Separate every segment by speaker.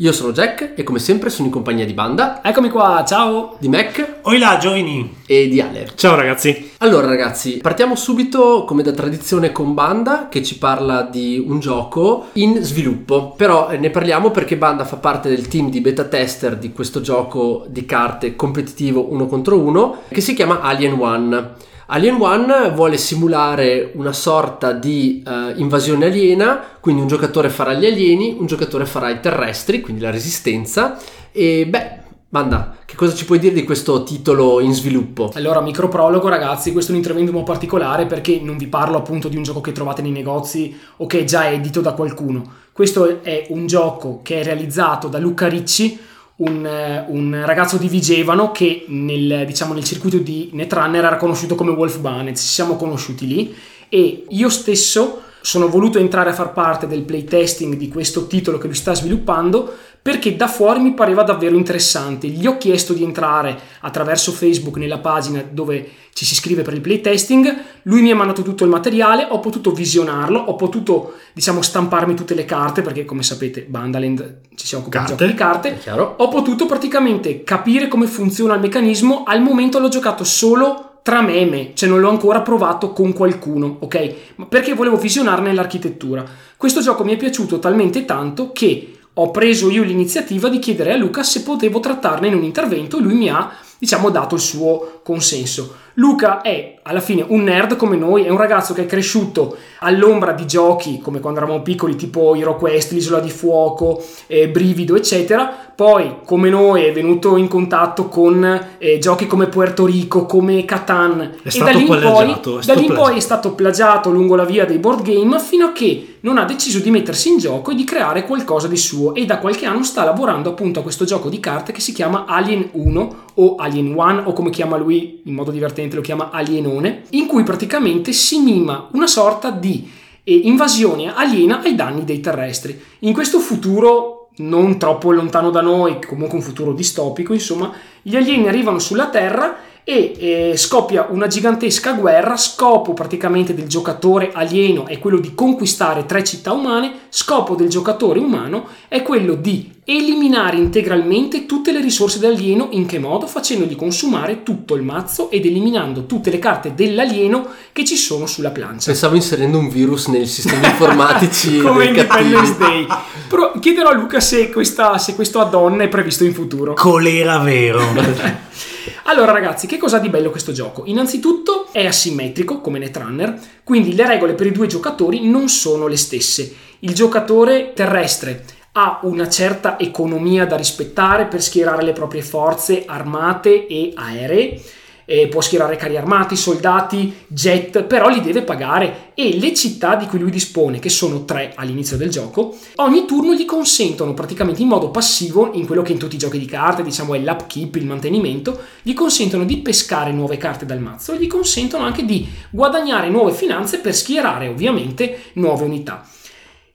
Speaker 1: Io sono Jack e come sempre sono in compagnia di Banda,
Speaker 2: Eccomi qua, ciao!
Speaker 1: di Mac
Speaker 3: Oi là, giovani!
Speaker 1: e di Ale.
Speaker 3: Ciao ragazzi!
Speaker 1: Allora ragazzi, partiamo subito come da tradizione con Banda che ci parla di un gioco in sviluppo, però eh, ne parliamo perché Banda fa parte del team di beta tester di questo gioco di carte competitivo uno contro uno che si chiama Alien One. Alien One vuole simulare una sorta di eh, invasione aliena, quindi un giocatore farà gli alieni, un giocatore farà i terrestri, quindi la resistenza e beh, Banda, che cosa ci puoi dire di questo titolo in sviluppo?
Speaker 2: Allora, microprologo ragazzi, questo è un intervento un po' particolare perché non vi parlo appunto di un gioco che trovate nei negozi o che è già edito da qualcuno. Questo è un gioco che è realizzato da Luca Ricci, un, eh, un ragazzo di Vigevano che nel, diciamo, nel circuito di Netrunner era conosciuto come Wolf Banez. Ci siamo conosciuti lì e io stesso sono voluto entrare a far parte del playtesting di questo titolo che lui sta sviluppando perché da fuori mi pareva davvero interessante. Gli ho chiesto di entrare attraverso Facebook nella pagina dove ci si iscrive per il playtesting, lui mi ha mandato tutto il materiale, ho potuto visionarlo, ho potuto diciamo stamparmi tutte le carte perché come sapete Bandaland ci siamo occupati di
Speaker 3: Carte.
Speaker 2: di carte. Ho potuto praticamente capire come funziona il meccanismo, al momento l'ho giocato solo tra me e me, cioè non l'ho ancora provato con qualcuno, ok? Perché volevo visionarne l'architettura. Questo gioco mi è piaciuto talmente tanto che ho preso io l'iniziativa di chiedere a Luca se potevo trattarne in un intervento e lui mi ha, diciamo, dato il suo consenso. Luca è alla fine un nerd come noi, è un ragazzo che è cresciuto all'ombra di giochi come quando eravamo piccoli, tipo HeroQuest, l'Isola di Fuoco, eh, Brivido, eccetera. Poi, come noi, è venuto in contatto con eh, giochi come Puerto Rico, come Catan.
Speaker 3: È stato
Speaker 2: da lì in poi, da lì in poi è stato plagiato lungo la via dei board game fino a che non ha deciso di mettersi in gioco e di creare qualcosa di suo e da qualche anno sta lavorando appunto a questo gioco di carte che si chiama Alien 1 o Alien 1 o come chiama lui in modo divertente lo chiama Alienone in cui praticamente si mima una sorta di eh, invasione aliena ai danni dei terrestri. In questo futuro non troppo lontano da noi, comunque un futuro distopico, insomma, gli alieni arrivano sulla Terra e eh, scoppia una gigantesca guerra. Scopo praticamente del giocatore alieno è quello di conquistare tre città umane. Scopo del giocatore umano è quello di eliminare integralmente tutte le risorse dell'alieno. In che modo? Facendogli consumare tutto il mazzo ed eliminando tutte le carte dell'alieno che ci sono sulla plancia.
Speaker 1: Pensavo inserendo un virus nei sistemi informatici
Speaker 2: Come. Independence Day. Però chiederò a Luca se, questa, se questo add-on è previsto in futuro.
Speaker 3: Colera vero!
Speaker 2: Allora ragazzi, che cosa ha di bello questo gioco? Innanzitutto è asimmetrico come Netrunner, quindi le regole per i due giocatori non sono le stesse. Il giocatore terrestre ha una certa economia da rispettare per schierare le proprie forze armate e aeree. Eh, può schierare carri armati, soldati, jet, però li deve pagare e le città di cui lui dispone, che sono tre all'inizio del gioco, ogni turno gli consentono praticamente in modo passivo, in quello che in tutti i giochi di carte diciamo è l'upkeep, il mantenimento, gli consentono di pescare nuove carte dal mazzo e gli consentono anche di guadagnare nuove finanze per schierare ovviamente nuove unità.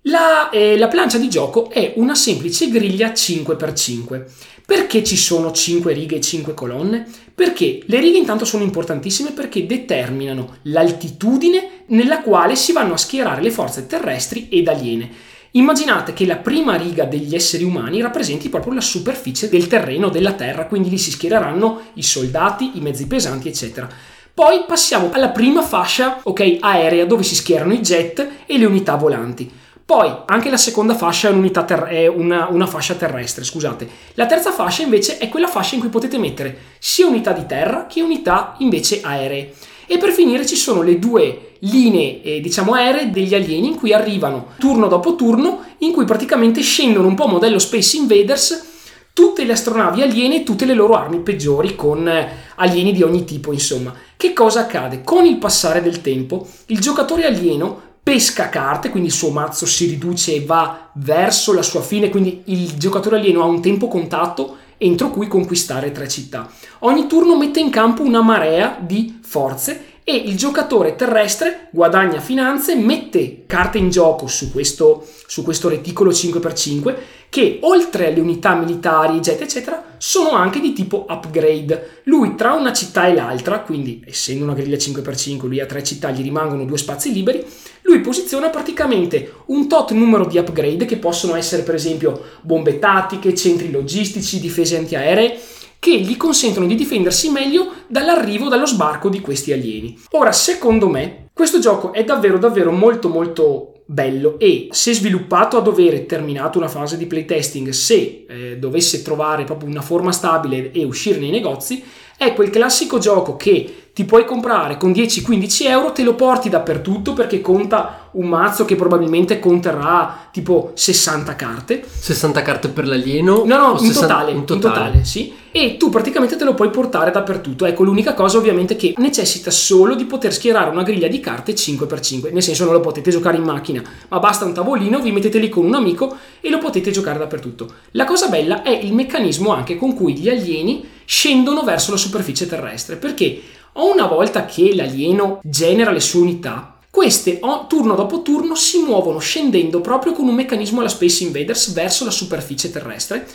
Speaker 2: La, eh, la plancia di gioco è una semplice griglia 5x5. Perché ci sono 5 righe e 5 colonne? Perché le righe intanto sono importantissime perché determinano l'altitudine nella quale si vanno a schierare le forze terrestri ed aliene. Immaginate che la prima riga degli esseri umani rappresenti proprio la superficie del terreno della Terra, quindi lì si schiereranno i soldati, i mezzi pesanti, eccetera. Poi passiamo alla prima fascia, ok, aerea, dove si schierano i jet e le unità volanti. Poi anche la seconda fascia è, ter- è una, una fascia terrestre, scusate. La terza fascia invece è quella fascia in cui potete mettere sia unità di terra che unità invece aeree. E per finire ci sono le due linee, eh, diciamo, aeree degli alieni in cui arrivano turno dopo turno, in cui praticamente scendono un po' modello Space Invaders tutte le astronavi aliene e tutte le loro armi peggiori con eh, alieni di ogni tipo, insomma. Che cosa accade? Con il passare del tempo, il giocatore alieno pesca carte, quindi il suo mazzo si riduce e va verso la sua fine, quindi il giocatore alieno ha un tempo contatto entro cui conquistare tre città. Ogni turno mette in campo una marea di forze e il giocatore terrestre guadagna finanze, mette carte in gioco su questo, su questo reticolo 5x5 che oltre alle unità militari, jet eccetera, sono anche di tipo upgrade. Lui tra una città e l'altra, quindi essendo una griglia 5x5, lui ha tre città, gli rimangono due spazi liberi, lui posiziona praticamente un tot numero di upgrade che possono essere per esempio bombe tattiche, centri logistici, difese antiaeree, che gli consentono di difendersi meglio dall'arrivo, dallo sbarco di questi alieni. Ora, secondo me, questo gioco è davvero davvero molto molto bello. E se sviluppato a dovere terminato una fase di playtesting se eh, dovesse trovare proprio una forma stabile e uscire nei negozi è quel classico gioco che ti puoi comprare con 10-15 euro, te lo porti dappertutto perché conta un mazzo che probabilmente conterrà tipo 60 carte.
Speaker 1: 60 carte per l'alieno?
Speaker 2: No, no, in,
Speaker 1: 60...
Speaker 2: totale, in, totale. in totale, sì. E tu praticamente te lo puoi portare dappertutto. Ecco, l'unica cosa ovviamente che necessita solo di poter schierare una griglia di carte 5x5. Nel senso non lo potete giocare in macchina, ma basta un tavolino, vi mettete lì con un amico e lo potete giocare dappertutto. La cosa bella è il meccanismo anche con cui gli alieni scendono verso la superficie terrestre, perché una volta che l'alieno genera le sue unità, queste turno dopo turno si muovono scendendo proprio con un meccanismo alla Space Invaders verso la superficie terrestre,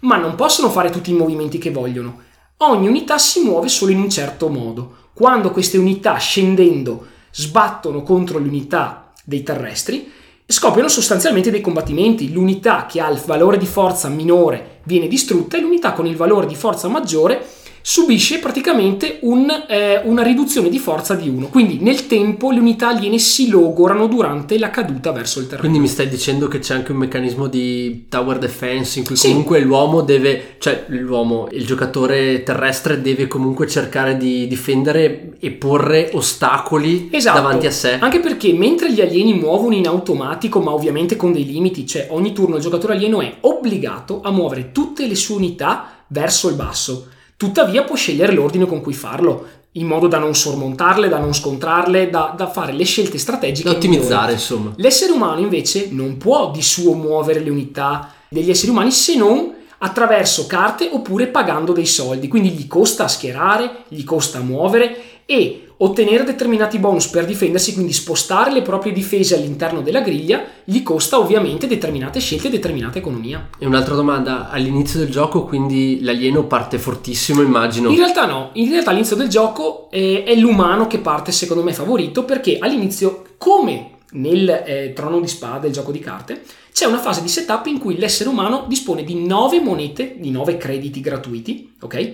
Speaker 2: ma non possono fare tutti i movimenti che vogliono. Ogni unità si muove solo in un certo modo. Quando queste unità scendendo sbattono contro le unità dei terrestri, scoppiano sostanzialmente dei combattimenti. L'unità che ha il valore di forza minore viene distrutta e l'unità con il valore di forza maggiore subisce praticamente un, eh, una riduzione di forza di 1. Quindi nel tempo le unità aliene si logorano durante la caduta verso il terreno.
Speaker 1: Quindi mi stai dicendo che c'è anche un meccanismo di tower defense in cui sì. comunque l'uomo deve, cioè l'uomo, il giocatore terrestre deve comunque cercare di difendere e porre ostacoli esatto. davanti a sé.
Speaker 2: Anche perché mentre gli alieni muovono in automatico, ma ovviamente con dei limiti, cioè ogni turno il giocatore alieno è obbligato a muovere tutte le sue unità verso il basso Tuttavia può scegliere l'ordine con cui farlo, in modo da non sormontarle, da non scontrarle, da, da fare le scelte strategiche.
Speaker 1: Da ottimizzare, insomma.
Speaker 2: L'essere umano invece non può di suo muovere le unità degli esseri umani se non attraverso carte oppure pagando dei soldi. Quindi gli costa schierare, gli costa muovere e ottenere determinati bonus per difendersi, quindi spostare le proprie difese all'interno della griglia, gli costa ovviamente determinate scelte e determinata economia.
Speaker 1: E un'altra domanda, all'inizio del gioco quindi l'alieno parte fortissimo immagino?
Speaker 2: In realtà no, in realtà all'inizio del gioco è, è l'umano che parte secondo me favorito perché all'inizio come nel eh, trono di spada, il gioco di carte, c'è una fase di setup in cui l'essere umano dispone di 9 monete, di 9 crediti gratuiti, ok?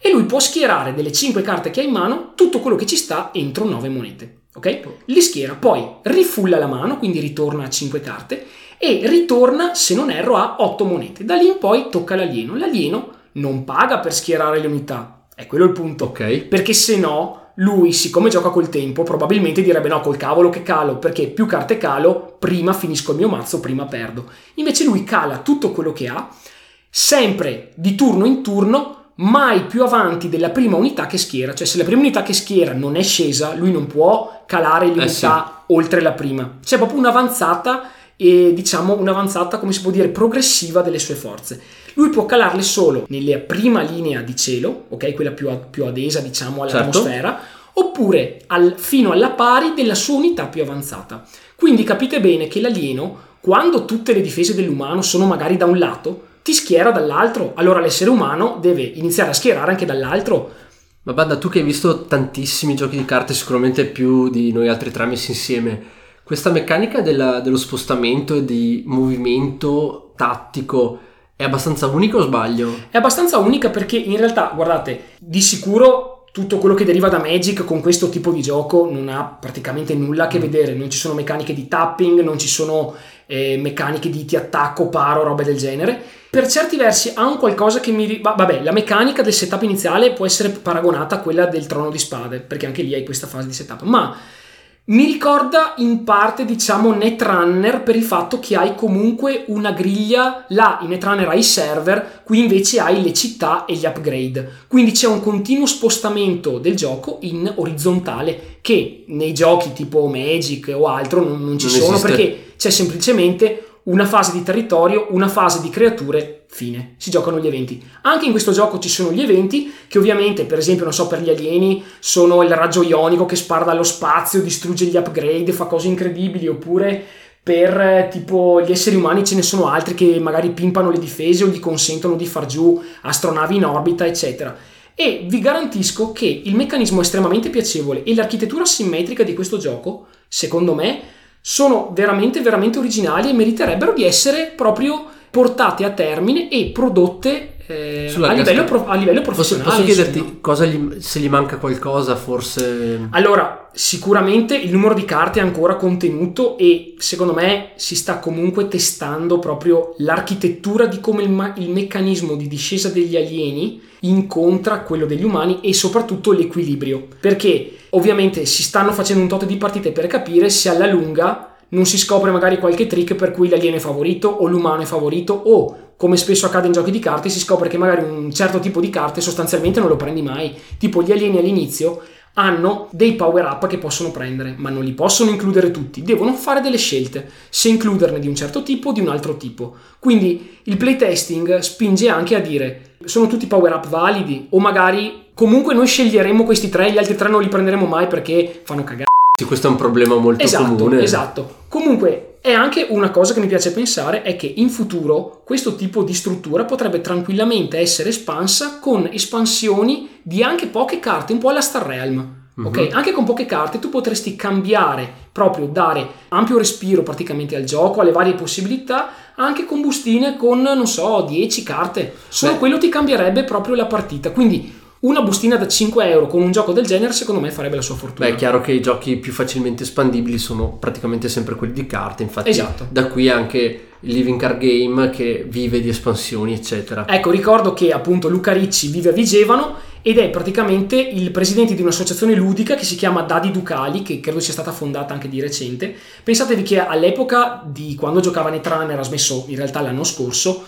Speaker 2: E lui può schierare delle 5 carte che ha in mano tutto quello che ci sta entro 9 monete. Ok? Li schiera, poi rifulla la mano, quindi ritorna a 5 carte e ritorna, se non erro, a 8 monete. Da lì in poi tocca l'alieno. L'alieno non paga per schierare le unità, è quello il punto.
Speaker 1: Ok.
Speaker 2: Perché se no, lui, siccome gioca col tempo, probabilmente direbbe no, col cavolo che calo, perché più carte calo, prima finisco il mio mazzo, prima perdo. Invece lui cala tutto quello che ha, sempre di turno in turno, mai più avanti della prima unità che schiera. Cioè, se la prima unità che schiera non è scesa, lui non può calare eh unità sì. oltre la prima. C'è proprio un'avanzata e diciamo un'avanzata, come si può dire, progressiva delle sue forze. Lui può calarle solo nella prima linea di cielo, ok, quella più, più adesa, diciamo, all'atmosfera, certo. oppure al, fino alla pari della sua unità più avanzata. Quindi capite bene che l'alieno, quando tutte le difese dell'umano sono magari da un lato, ti schiera dall'altro. Allora l'essere umano deve iniziare a schierare anche dall'altro.
Speaker 1: Ma Banda, tu che hai visto tantissimi giochi di carte, sicuramente più di noi altri tre messi insieme, questa meccanica della, dello spostamento e di movimento tattico è abbastanza unica o sbaglio?
Speaker 2: È abbastanza unica perché in realtà, guardate, di sicuro tutto quello che deriva da Magic con questo tipo di gioco non ha praticamente nulla a che mm. vedere, non ci sono meccaniche di tapping, non ci sono eh, meccaniche di ti attacco, paro, robe del genere. Per certi versi ha un qualcosa che mi... Vabbè, la meccanica del setup iniziale può essere paragonata a quella del trono di spade, perché anche lì hai questa fase di setup, ma mi ricorda in parte, diciamo, Netrunner per il fatto che hai comunque una griglia, là in Netrunner hai i server, qui invece hai le città e gli upgrade. Quindi c'è un continuo spostamento del gioco in orizzontale che nei giochi tipo Magic o altro non, non ci non sono esiste. perché c'è semplicemente una fase di territorio, una fase di creature, fine. Si giocano gli eventi. Anche in questo gioco ci sono gli eventi che ovviamente, per esempio, non so, per gli alieni sono il raggio ionico che spara dallo spazio, distrugge gli upgrade, fa cose incredibili, oppure per eh, tipo gli esseri umani ce ne sono altri che magari pimpano le difese o gli consentono di far giù astronavi in orbita, eccetera. E vi garantisco che il meccanismo è estremamente piacevole e l'architettura simmetrica di questo gioco, secondo me, sono veramente, veramente originali e meriterebbero di essere proprio portate a termine e prodotte eh, a, livello pro- a, livello professionale.
Speaker 1: Posso, posso chiederti cosa gli, se gli manca qualcosa, forse?
Speaker 2: Allora, sicuramente il numero di carte è ancora contenuto e secondo me si sta comunque testando proprio l'architettura di come il, ma- il meccanismo di discesa degli alieni incontra quello degli umani e soprattutto l'equilibrio. Perché ovviamente si stanno facendo un tot di partite per capire se alla lunga non si scopre magari qualche trick per cui l'alieno è favorito o l'umano è favorito o come spesso accade in giochi di carte si scopre che magari un certo tipo di carte sostanzialmente non lo prendi mai. Tipo gli alieni all'inizio hanno dei power up che possono prendere ma non li possono includere tutti. Devono fare delle scelte se includerne di un certo tipo o di un altro tipo. Quindi il playtesting spinge anche a dire sono tutti power up validi o magari comunque noi sceglieremo questi tre gli altri tre non li prenderemo mai perché fanno cagare
Speaker 1: sì, questo è un problema molto
Speaker 2: esatto,
Speaker 1: comune.
Speaker 2: Esatto. Comunque, è anche una cosa che mi piace pensare è che in futuro questo tipo di struttura potrebbe tranquillamente essere espansa con espansioni di anche poche carte, un po' alla Star Realm. Ok, anche con poche carte tu potresti cambiare, proprio dare ampio respiro praticamente al gioco, alle varie possibilità, anche con bustine con, non so, 10 carte. Solo
Speaker 1: Beh.
Speaker 2: quello ti cambierebbe proprio la partita. Quindi una bustina da 5 euro con un gioco del genere, secondo me farebbe la sua fortuna.
Speaker 1: Beh, è chiaro che i giochi più facilmente espandibili sono praticamente sempre quelli di carte, infatti
Speaker 2: Esatto.
Speaker 1: da qui anche il Living Card Game che vive di espansioni, eccetera.
Speaker 2: Ecco, ricordo che appunto Luca Ricci vive a Vigevano ed è praticamente il presidente di un'associazione ludica che si chiama Dadi Ducali, che credo sia stata fondata anche di recente. Pensatevi che all'epoca di quando giocava Netrunner, ha smesso in realtà l'anno scorso,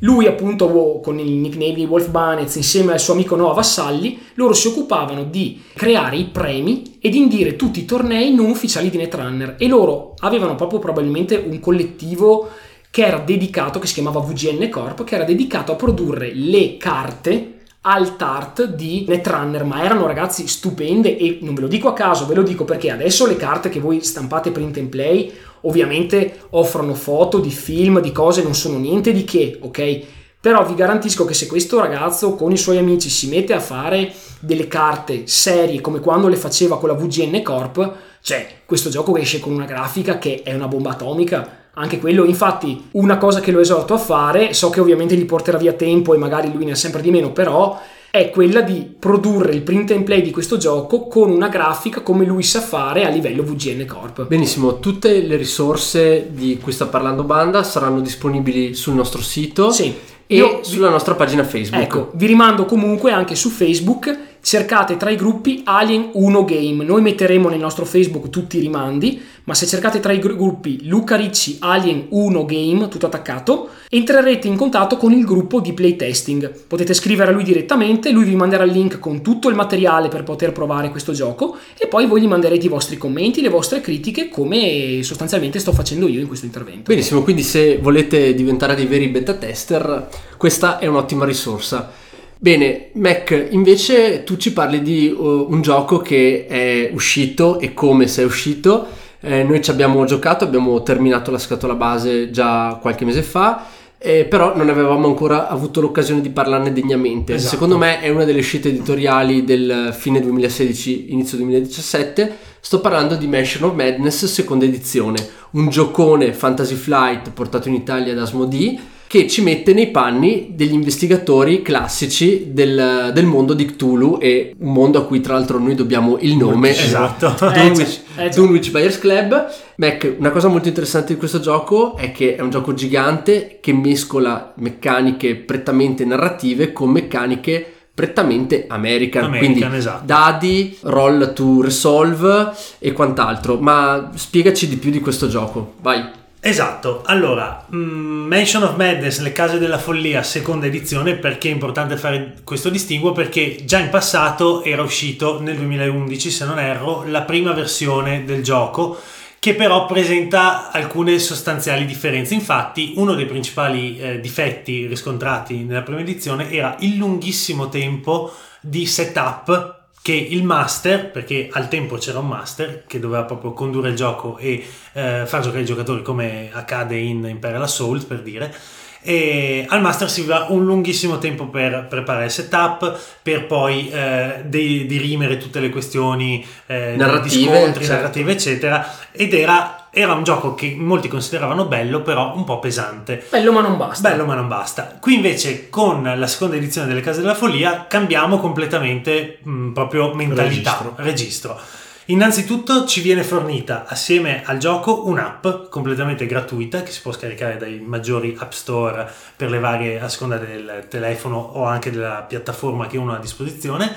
Speaker 2: lui appunto wo- con il nickname di Wolf Banez insieme al suo amico Noah Vassalli, loro si occupavano di creare i premi ed indire tutti i tornei non ufficiali di Netrunner e loro avevano proprio probabilmente un collettivo che era dedicato, che si chiamava VGN Corp, che era dedicato a produrre le carte alt art di Netrunner, ma erano ragazzi stupende e non ve lo dico a caso, ve lo dico perché adesso le carte che voi stampate print and play ovviamente offrono foto di film, di cose, non sono niente di che, ok? Però vi garantisco che se questo ragazzo con i suoi amici si mette a fare delle carte serie come quando le faceva con la VGN Corp, cioè questo gioco esce con una grafica che è una bomba atomica. Anche quello, infatti, una cosa che lo esorto a fare, so che ovviamente gli porterà via tempo e magari lui ne ha sempre di meno, però è quella di produrre il print and play di questo gioco con una grafica come lui sa fare a livello VGN Corp.
Speaker 1: Benissimo, tutte le risorse di cui sta parlando Banda saranno disponibili sul nostro sito
Speaker 2: Sì.
Speaker 1: e
Speaker 2: Io-
Speaker 1: sulla nostra pagina Facebook.
Speaker 2: Ecco, vi rimando comunque anche su Facebook, cercate tra i gruppi Alien 1 Game, noi metteremo nel nostro Facebook tutti i rimandi, ma se cercate tra i gru- gruppi Luca Ricci Alien 1 Game, tutto attaccato, entrerete in contatto con il gruppo di playtesting. Potete scrivere a lui direttamente, lui vi manderà il link con tutto il materiale per poter provare questo gioco e poi voi gli manderete i vostri commenti, le vostre critiche come sostanzialmente sto facendo io in questo intervento.
Speaker 1: Benissimo, quindi se volete diventare dei veri beta tester, questa è un'ottima risorsa. Bene, Mac, invece tu ci parli di uh, un gioco che è uscito e come se è uscito. Eh, noi ci abbiamo giocato, abbiamo terminato la scatola base già qualche mese fa, eh, però non avevamo ancora avuto l'occasione di parlarne degnamente.
Speaker 3: Esatto.
Speaker 1: Secondo me è una delle uscite editoriali del fine 2016, inizio 2017. Sto parlando di Mansion of Madness, seconda edizione, un giocone Fantasy Flight portato in Italia da Asmodee che ci mette nei panni degli investigatori classici del, del mondo di Cthulhu e un mondo a cui tra l'altro noi dobbiamo il nome
Speaker 3: Esatto.
Speaker 2: Eh, già,
Speaker 1: Dunwich,
Speaker 2: eh.
Speaker 1: Dunwich Buyers Club. Mac, una cosa molto interessante di questo gioco è che è un gioco gigante che mescola meccaniche prettamente narrative con meccaniche prettamente American,
Speaker 3: American,
Speaker 1: quindi
Speaker 3: esatto.
Speaker 1: dadi, roll to resolve e quant'altro. Ma spiegaci di più di questo gioco, vai.
Speaker 3: Esatto, allora, mm, Mansion of Madness, le case della follia, seconda edizione, perché è importante fare questo distinguo? Perché già in passato era uscito nel 2011, se non erro, la prima versione del gioco che però presenta alcune sostanziali differenze. Infatti, uno dei principali eh, difetti riscontrati nella prima edizione era il lunghissimo tempo di setup che il master, perché al tempo c'era un master che doveva proprio condurre il gioco e eh, far giocare i giocatori come accade in Imperial Assault per dire, e al master si va un lunghissimo tempo per preparare il setup, per poi eh, dirimere tutte le questioni eh,
Speaker 1: narrative,
Speaker 3: di scontri,
Speaker 1: certo.
Speaker 3: narrative, eccetera. Ed era, era un gioco che molti consideravano bello, però un po' pesante.
Speaker 2: Bello ma non basta.
Speaker 3: Bello ma non basta. Qui invece con la seconda edizione delle Case della Follia cambiamo completamente mh, proprio mentalità,
Speaker 4: Registro.
Speaker 3: registro. Innanzitutto ci viene fornita assieme al gioco un'app completamente gratuita che si può scaricare dai maggiori app store per le varie a seconda del telefono o anche della piattaforma che uno ha a disposizione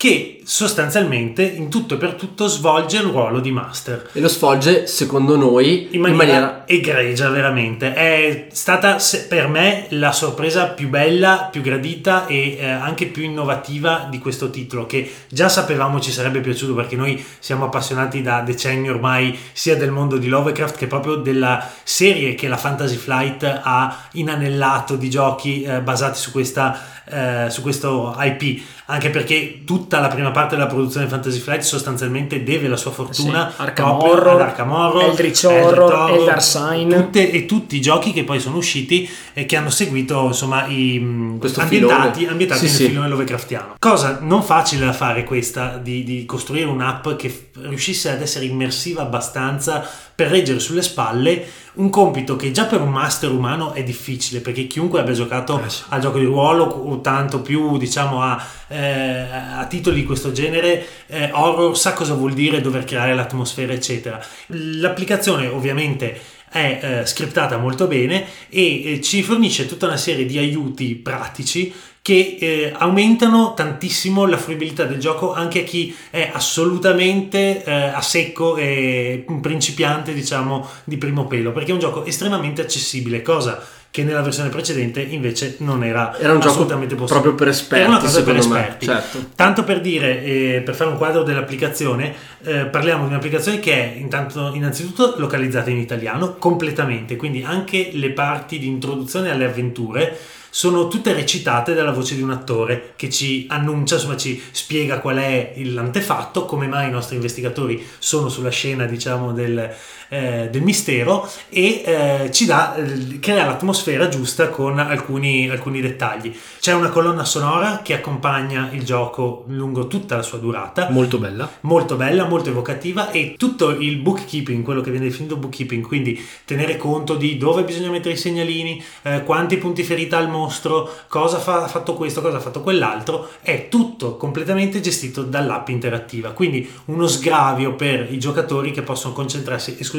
Speaker 3: che sostanzialmente in tutto e per tutto svolge il ruolo di master.
Speaker 1: E lo svolge, secondo noi,
Speaker 3: in maniera, egregia veramente. È stata per me la sorpresa più bella più gradita e eh, anche più innovativa di questo titolo che già sapevamo ci sarebbe piaciuto perché noi siamo appassionati da decenni ormai sia del mondo di Lovecraft che proprio della serie che la Fantasy Flight ha inanellato di giochi eh, basati su questa eh, su questo IP anche perché tutta la prima parte della produzione di Fantasy Flight sostanzialmente deve la sua fortuna
Speaker 2: Sì, Arkham
Speaker 3: proprio
Speaker 2: Horror,
Speaker 3: ad Arkham Horror,
Speaker 2: Eldritch Horror,
Speaker 3: Horror,
Speaker 2: Eldar Sign.
Speaker 3: tutte- e tutti i giochi che poi sono usciti e che hanno seguito insomma i
Speaker 1: Questo
Speaker 3: ambientati,
Speaker 1: filone.
Speaker 3: ambientati
Speaker 1: Sì,
Speaker 3: nel
Speaker 1: sì.
Speaker 3: filone Lovecraftiano. Cosa non facile da fare questa di, di costruire un'app che riuscisse ad essere immersiva abbastanza per reggere sulle spalle un compito che già per un master umano è difficile perché chiunque abbia giocato
Speaker 4: Eh sì.
Speaker 3: a gioco di ruolo o tanto più diciamo a, eh, a titoli di questo genere eh, horror sa cosa vuol dire dover creare l'atmosfera eccetera l'applicazione ovviamente è eh, scriptata molto bene e eh, ci fornisce tutta una serie di aiuti pratici che eh, aumentano tantissimo la fruibilità del gioco anche a chi è assolutamente eh, a secco e un principiante diciamo di primo pelo perché è un gioco estremamente accessibile cosa che nella versione precedente invece non era,
Speaker 1: Era un gioco
Speaker 3: assolutamente possibile
Speaker 1: proprio per esperti,
Speaker 3: era una cosa per
Speaker 1: secondo me,
Speaker 3: esperti
Speaker 1: certo.
Speaker 3: Tanto per dire, eh, per fare un quadro dell'applicazione, eh, parliamo di un'applicazione che è intanto, innanzitutto localizzata in italiano completamente, quindi anche le parti di introduzione alle avventure sono tutte recitate dalla voce di un attore che ci annuncia, insomma ci spiega qual è l'antefatto, come mai i nostri investigatori sono sulla scena diciamo del, eh, del mistero e eh, ci dà, eh, crea l'atmosfera giusta con alcuni, alcuni dettagli. C'è una colonna sonora che accompagna il gioco lungo tutta la sua durata
Speaker 1: Molto bella.
Speaker 3: molto bella, molto evocativa e tutto il bookkeeping, quello che viene definito bookkeeping, quindi tenere conto di dove bisogna mettere i segnalini, eh, quanti punti ferita al mostro, cosa fa- ha fatto questo, cosa ha fatto quell'altro, è tutto completamente gestito dall'app interattiva, quindi uno sgravio per i giocatori che possono concentrarsi esclusivamente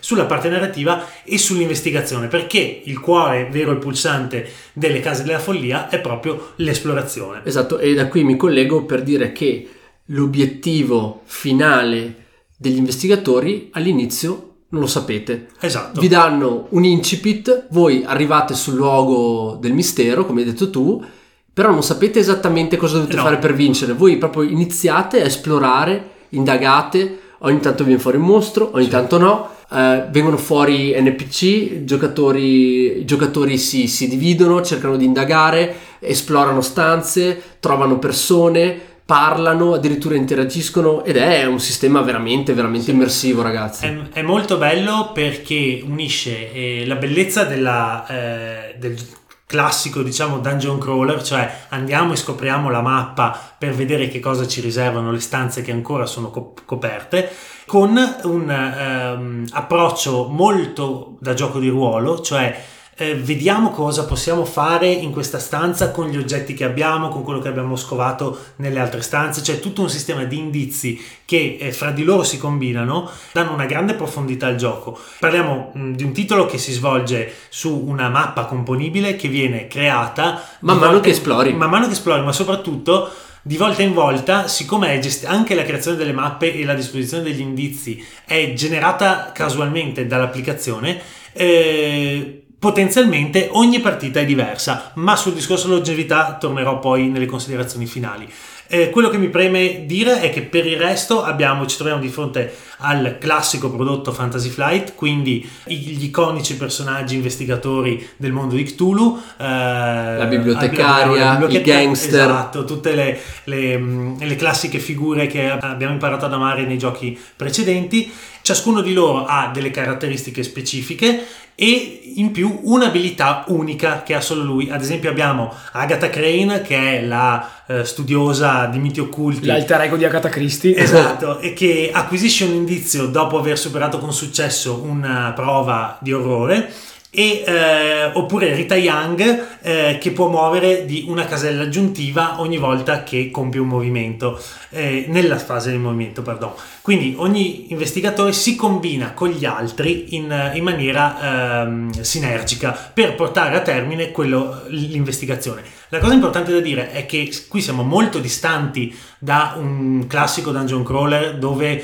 Speaker 3: sulla parte narrativa e sull'investigazione, perché il cuore vero e pulsante delle case della follia è proprio l'esplorazione.
Speaker 1: Esatto, e da qui mi collego per dire che l'obiettivo finale degli investigatori all'inizio non lo sapete.
Speaker 3: Esatto.
Speaker 1: Vi danno un incipit, voi arrivate sul luogo del mistero, come hai detto tu, però non sapete esattamente cosa dovete
Speaker 3: No.
Speaker 1: fare per vincere. Voi proprio iniziate a esplorare, indagate, ogni tanto viene fuori un mostro, ogni tanto no. eh, vengono fuori NPC, i giocatori, i giocatori si, si dividono, cercano di indagare, esplorano stanze, trovano persone, parlano, addirittura interagiscono ed è un sistema veramente, veramente immersivo ragazzi.
Speaker 3: È, è molto bello perché unisce eh, la bellezza della, eh, del classico diciamo dungeon crawler, cioè andiamo e scopriamo la mappa per vedere che cosa ci riservano le stanze che ancora sono co- coperte, con un ehm, approccio molto da gioco di ruolo, cioè eh, vediamo cosa possiamo fare in questa stanza con gli oggetti che abbiamo, con quello che abbiamo scovato nelle altre stanze, c'è tutto un sistema di indizi che eh, fra di loro si combinano, danno una grande profondità al gioco. Parliamo mh, di un titolo che si svolge su una mappa componibile che viene creata
Speaker 1: Man mano
Speaker 3: volta-
Speaker 1: che esplori.
Speaker 3: Man mano che esplori, ma soprattutto di volta in volta, siccome è gest- anche la creazione delle mappe e la disposizione degli indizi è generata casualmente dall'applicazione, eh, potenzialmente ogni partita è diversa, ma sul discorso longevità tornerò poi nelle considerazioni finali. Eh, quello che mi preme dire è che per il resto abbiamo, ci troviamo di fronte al classico prodotto Fantasy Flight, quindi gli iconici personaggi investigatori del mondo di Cthulhu, eh,
Speaker 1: la bibliotecaria, la il gangster.
Speaker 3: Esatto, tutte le, le, le classiche figure che abbiamo imparato ad amare nei giochi precedenti. Ciascuno di loro ha delle caratteristiche specifiche e in più un'abilità unica che ha solo lui. Ad esempio abbiamo Agatha Crane che è la eh, studiosa di miti occulti.
Speaker 2: L'alter ego di Agatha Christie.
Speaker 3: Esatto, e che acquisisce un indizio dopo aver superato con successo una prova di orrore e, eh, oppure Rita Young eh, che può muovere di una casella aggiuntiva ogni volta che compie un movimento eh, nella fase di movimento perdono. quindi ogni investigatore si combina con gli altri in, in maniera ehm, sinergica per portare a termine quello, l'investigazione la cosa importante da dire è che qui siamo molto distanti da un classico dungeon crawler dove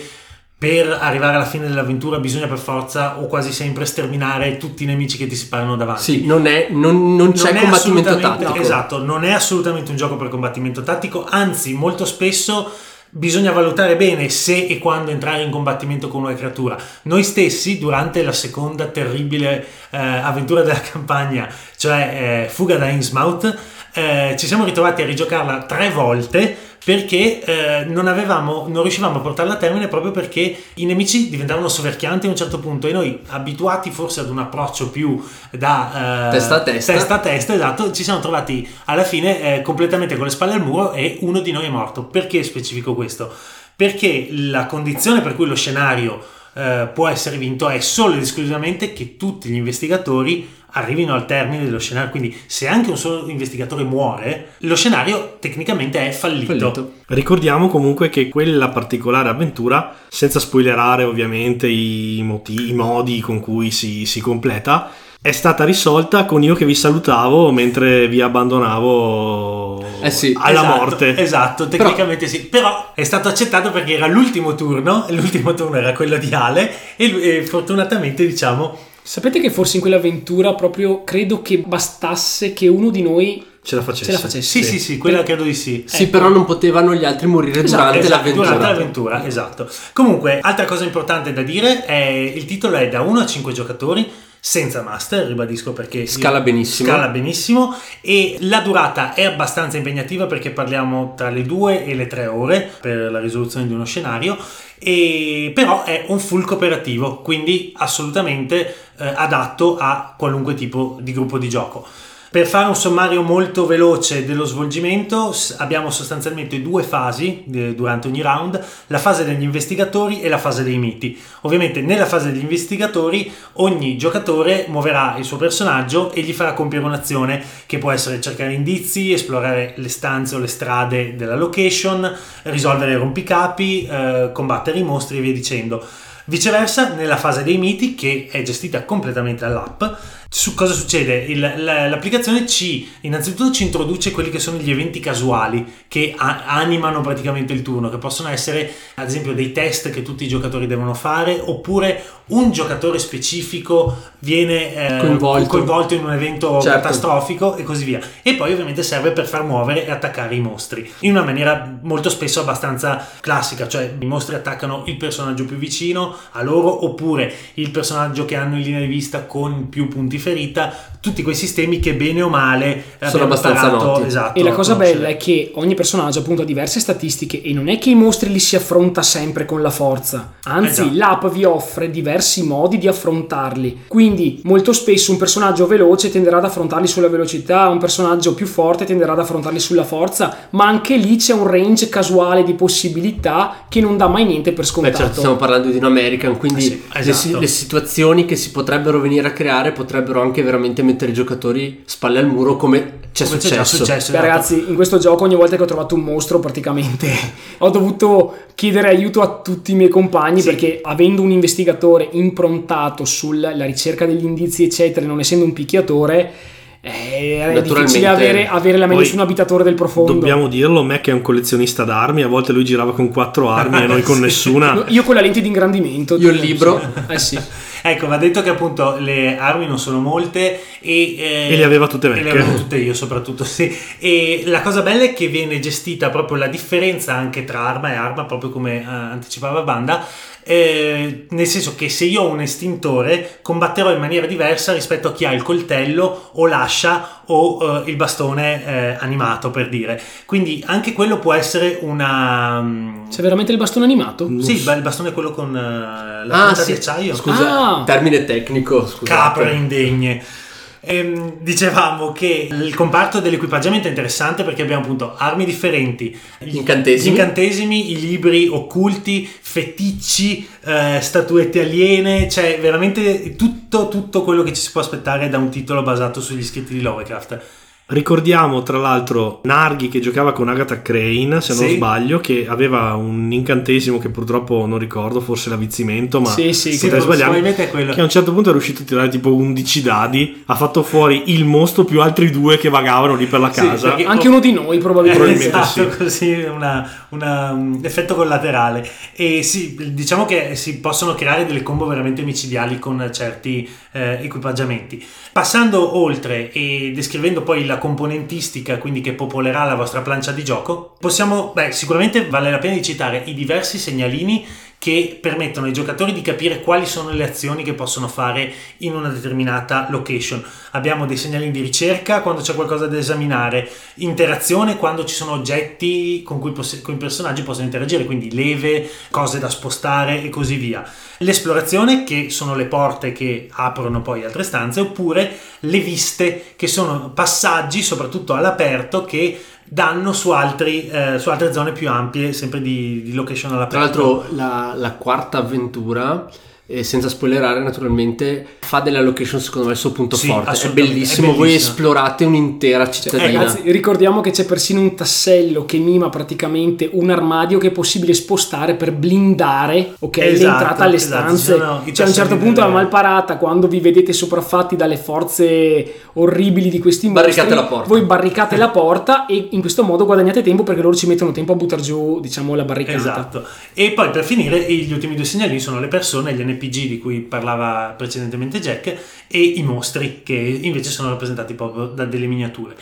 Speaker 3: per arrivare alla fine dell'avventura bisogna per forza o quasi sempre sterminare tutti i nemici che ti si parano davanti.
Speaker 1: Sì, non, è, non, non c'è non combattimento tattico.
Speaker 3: Esatto, non è assolutamente un gioco per combattimento tattico, anzi molto spesso bisogna valutare bene se e quando entrare in combattimento con una creatura. Noi stessi, durante la seconda terribile eh, avventura della campagna, cioè eh, Fuga da Innsmouth, eh, ci siamo ritrovati a rigiocarla tre volte perché eh, non, avevamo, non riuscivamo a portarla a termine proprio perché i nemici diventavano soverchianti a un certo punto e noi abituati forse ad un approccio più da
Speaker 1: eh, testa a testa.
Speaker 3: testa a testa esatto ci siamo trovati alla fine eh, completamente con le spalle al muro e uno di noi è morto perché specifico questo? perché la condizione per cui lo scenario eh, può essere vinto è solo ed esclusivamente che tutti gli investigatori arrivino al termine dello scenario. Quindi, se anche un solo investigatore muore, lo scenario tecnicamente è fallito. fallito.
Speaker 5: Ricordiamo comunque che quella particolare avventura, senza spoilerare ovviamente i, motivi, i modi con cui si, si completa, è stata risolta con io che vi salutavo mentre vi abbandonavo
Speaker 1: eh sì,
Speaker 5: alla
Speaker 3: esatto,
Speaker 5: morte.
Speaker 3: Esatto, tecnicamente Però... sì. Però è stato accettato perché era l'ultimo turno, e l'ultimo turno era quello di Ale e, e fortunatamente diciamo...
Speaker 2: Sapete che forse in quell'avventura proprio credo che bastasse che uno di noi
Speaker 5: ce la facesse.
Speaker 2: Ce la facesse.
Speaker 3: Sì, sì, sì, quella credo di sì.
Speaker 1: Sì, ecco. però non potevano gli altri morire
Speaker 3: esatto,
Speaker 1: durante
Speaker 3: esatto,
Speaker 1: l'avventura.
Speaker 3: Durante l'avventura, esatto. Comunque, altra cosa importante da dire è il titolo è da 1 a 5 giocatori senza master, ribadisco perché
Speaker 1: scala benissimo.
Speaker 3: Scala benissimo e la durata è abbastanza impegnativa perché parliamo tra le 2 e le 3 ore per la risoluzione di uno scenario e però è un full cooperativo, quindi assolutamente eh, adatto a qualunque tipo di gruppo di gioco. Per fare un sommario molto veloce dello svolgimento abbiamo sostanzialmente due fasi eh, durante ogni round, la fase degli investigatori e la fase dei miti. Ovviamente nella fase degli investigatori ogni giocatore muoverà il suo personaggio e gli farà compiere un'azione che può essere cercare indizi, esplorare le stanze o le strade della location, risolvere rompicapi, eh, combattere i mostri e via dicendo. Viceversa, nella fase dei miti, che è gestita completamente dall'app, su cosa succede? Il, l'applicazione ci innanzitutto ci introduce quelli che sono gli eventi casuali che a, animano praticamente il turno, che possono essere ad esempio dei test che tutti i giocatori devono fare, oppure un giocatore specifico viene eh, coinvolto. coinvolto. in un evento certo. catastrofico e così via. E poi ovviamente serve per far muovere e attaccare i mostri in una maniera molto spesso abbastanza classica, cioè i mostri attaccano il personaggio più vicino a loro oppure il personaggio che hanno in linea di vista con più punti punti ferita, tutti quei sistemi che bene o male
Speaker 1: sono abbastanza noti.
Speaker 2: Esatto, e la cosa bella è che ogni personaggio appunto ha diverse statistiche e non è che i mostri li si affronta sempre con la forza, anzi esatto. l'app vi offre diversi modi di affrontarli. Quindi molto spesso un personaggio veloce tenderà ad affrontarli sulla velocità, un personaggio più forte tenderà ad affrontarli sulla forza, ma anche lì c'è un range casuale di possibilità che non dà mai niente per scontato.
Speaker 1: Beh, certo, stiamo parlando di un American, quindi eh sì, esatto. le, le situazioni che si potrebbero venire a creare potrebbero potrebbero anche veramente mettere i giocatori spalle al muro come c'è come successo.
Speaker 2: successo Beh, esatto. ragazzi, in questo gioco ogni volta che ho trovato un mostro praticamente ho dovuto chiedere aiuto a tutti i miei compagni sì. perché avendo un investigatore improntato sulla ricerca degli indizi eccetera, non essendo un picchiatore eh, è difficile avere, avere la mente su un abitatore del profondo.
Speaker 5: Dobbiamo dirlo, Mac è un collezionista d'armi, a volte lui girava con quattro armi e noi con nessuna.
Speaker 2: Io con la lente di ingrandimento.
Speaker 1: Io il libro.
Speaker 2: Eh sì.
Speaker 3: Ecco, va detto che appunto le armi non sono molte e, eh,
Speaker 5: E le aveva tutte
Speaker 3: e le
Speaker 5: vecchie.
Speaker 3: avevo tutte io soprattutto, sì. E la cosa bella è che viene gestita proprio la differenza anche tra arma e arma, proprio come eh, anticipava Banda, eh, nel senso che se io ho un estintore combatterò in maniera diversa rispetto a chi ha il coltello o l'ascia o eh, il bastone eh, animato per dire. Quindi anche quello può essere una... mm,
Speaker 2: C'è veramente il bastone animato?
Speaker 5: Mm.
Speaker 3: Sì, il bastone è quello con eh, la
Speaker 1: Ah,
Speaker 3: punta
Speaker 1: sì.
Speaker 3: di acciaio.
Speaker 1: Scusa,
Speaker 2: Ah.
Speaker 1: termine tecnico. Scusate.
Speaker 3: capre indegne. Ehm, dicevamo che il comparto dell'equipaggiamento è interessante perché abbiamo appunto armi differenti, gli
Speaker 1: Incantesimi.
Speaker 3: gli incantesimi, i libri occulti, feticci, eh, statuette aliene, cioè veramente tutto, tutto quello che ci si può aspettare da un titolo basato sugli scritti di Lovecraft.
Speaker 5: Ricordiamo tra l'altro Narghi che giocava con Agatha Crane, se non
Speaker 3: Sì.
Speaker 5: sbaglio, che aveva un incantesimo che purtroppo non ricordo, forse l'avvizzimento, ma
Speaker 2: Sì, sì,
Speaker 3: Sì,
Speaker 5: potrei sbagliare. Che a un certo punto è riuscito a tirare tipo 11 dadi, ha fatto fuori il mostro più altri due che vagavano lì per la
Speaker 3: Sì,
Speaker 5: casa.
Speaker 3: perché-
Speaker 2: Anche uno di noi probabilmente.
Speaker 5: Probabilmente
Speaker 3: esatto,
Speaker 5: sì.
Speaker 3: così una- una- un effetto collaterale. E sì, diciamo che si possono creare delle combo veramente micidiali con certi eh, equipaggiamenti. Passando oltre e descrivendo poi la componentistica, quindi che popolerà la vostra plancia di gioco, possiamo, beh, sicuramente vale la pena di citare i diversi segnalini che permettono ai giocatori di capire quali sono le azioni che possono fare in una determinata location. Abbiamo dei segnalini di ricerca quando c'è qualcosa da esaminare, interazione quando ci sono oggetti con cui, poss- con i personaggi possono interagire, quindi leve, cose da spostare e così via. L'esplorazione, che sono le porte che aprono poi altre stanze, oppure le viste, che sono passaggi, soprattutto all'aperto, che danno su, altri, eh, su altre zone più ampie, sempre di, di location all'aperto.
Speaker 1: Tra l'altro la, la quarta avventura, eh, senza spoilerare naturalmente, fa della location secondo me il suo punto
Speaker 3: Sì,
Speaker 1: forte. È bellissimo,
Speaker 3: è
Speaker 1: voi esplorate un'intera
Speaker 2: Cioè,
Speaker 1: cittadina.
Speaker 2: ragazzi, ricordiamo che c'è persino un tassello che mima praticamente un armadio che è possibile spostare per blindare ok,
Speaker 3: Esatto,
Speaker 2: l'entrata alle
Speaker 3: esatto,
Speaker 2: stanze.
Speaker 3: i
Speaker 2: Cioè, a un certo punto la malparata, quando vi vedete sopraffatti dalle forze orribili di questi mostri,
Speaker 1: Barricate la porta.
Speaker 2: voi barricate la porta e in questo modo guadagnate tempo perché loro ci mettono tempo a buttare giù, diciamo, la barricata.
Speaker 3: Esatto. E poi per finire, gli ultimi due segnalini sono le persone, gli NPG di cui parlava precedentemente Jack, e i mostri, che invece sono rappresentati proprio da delle miniature.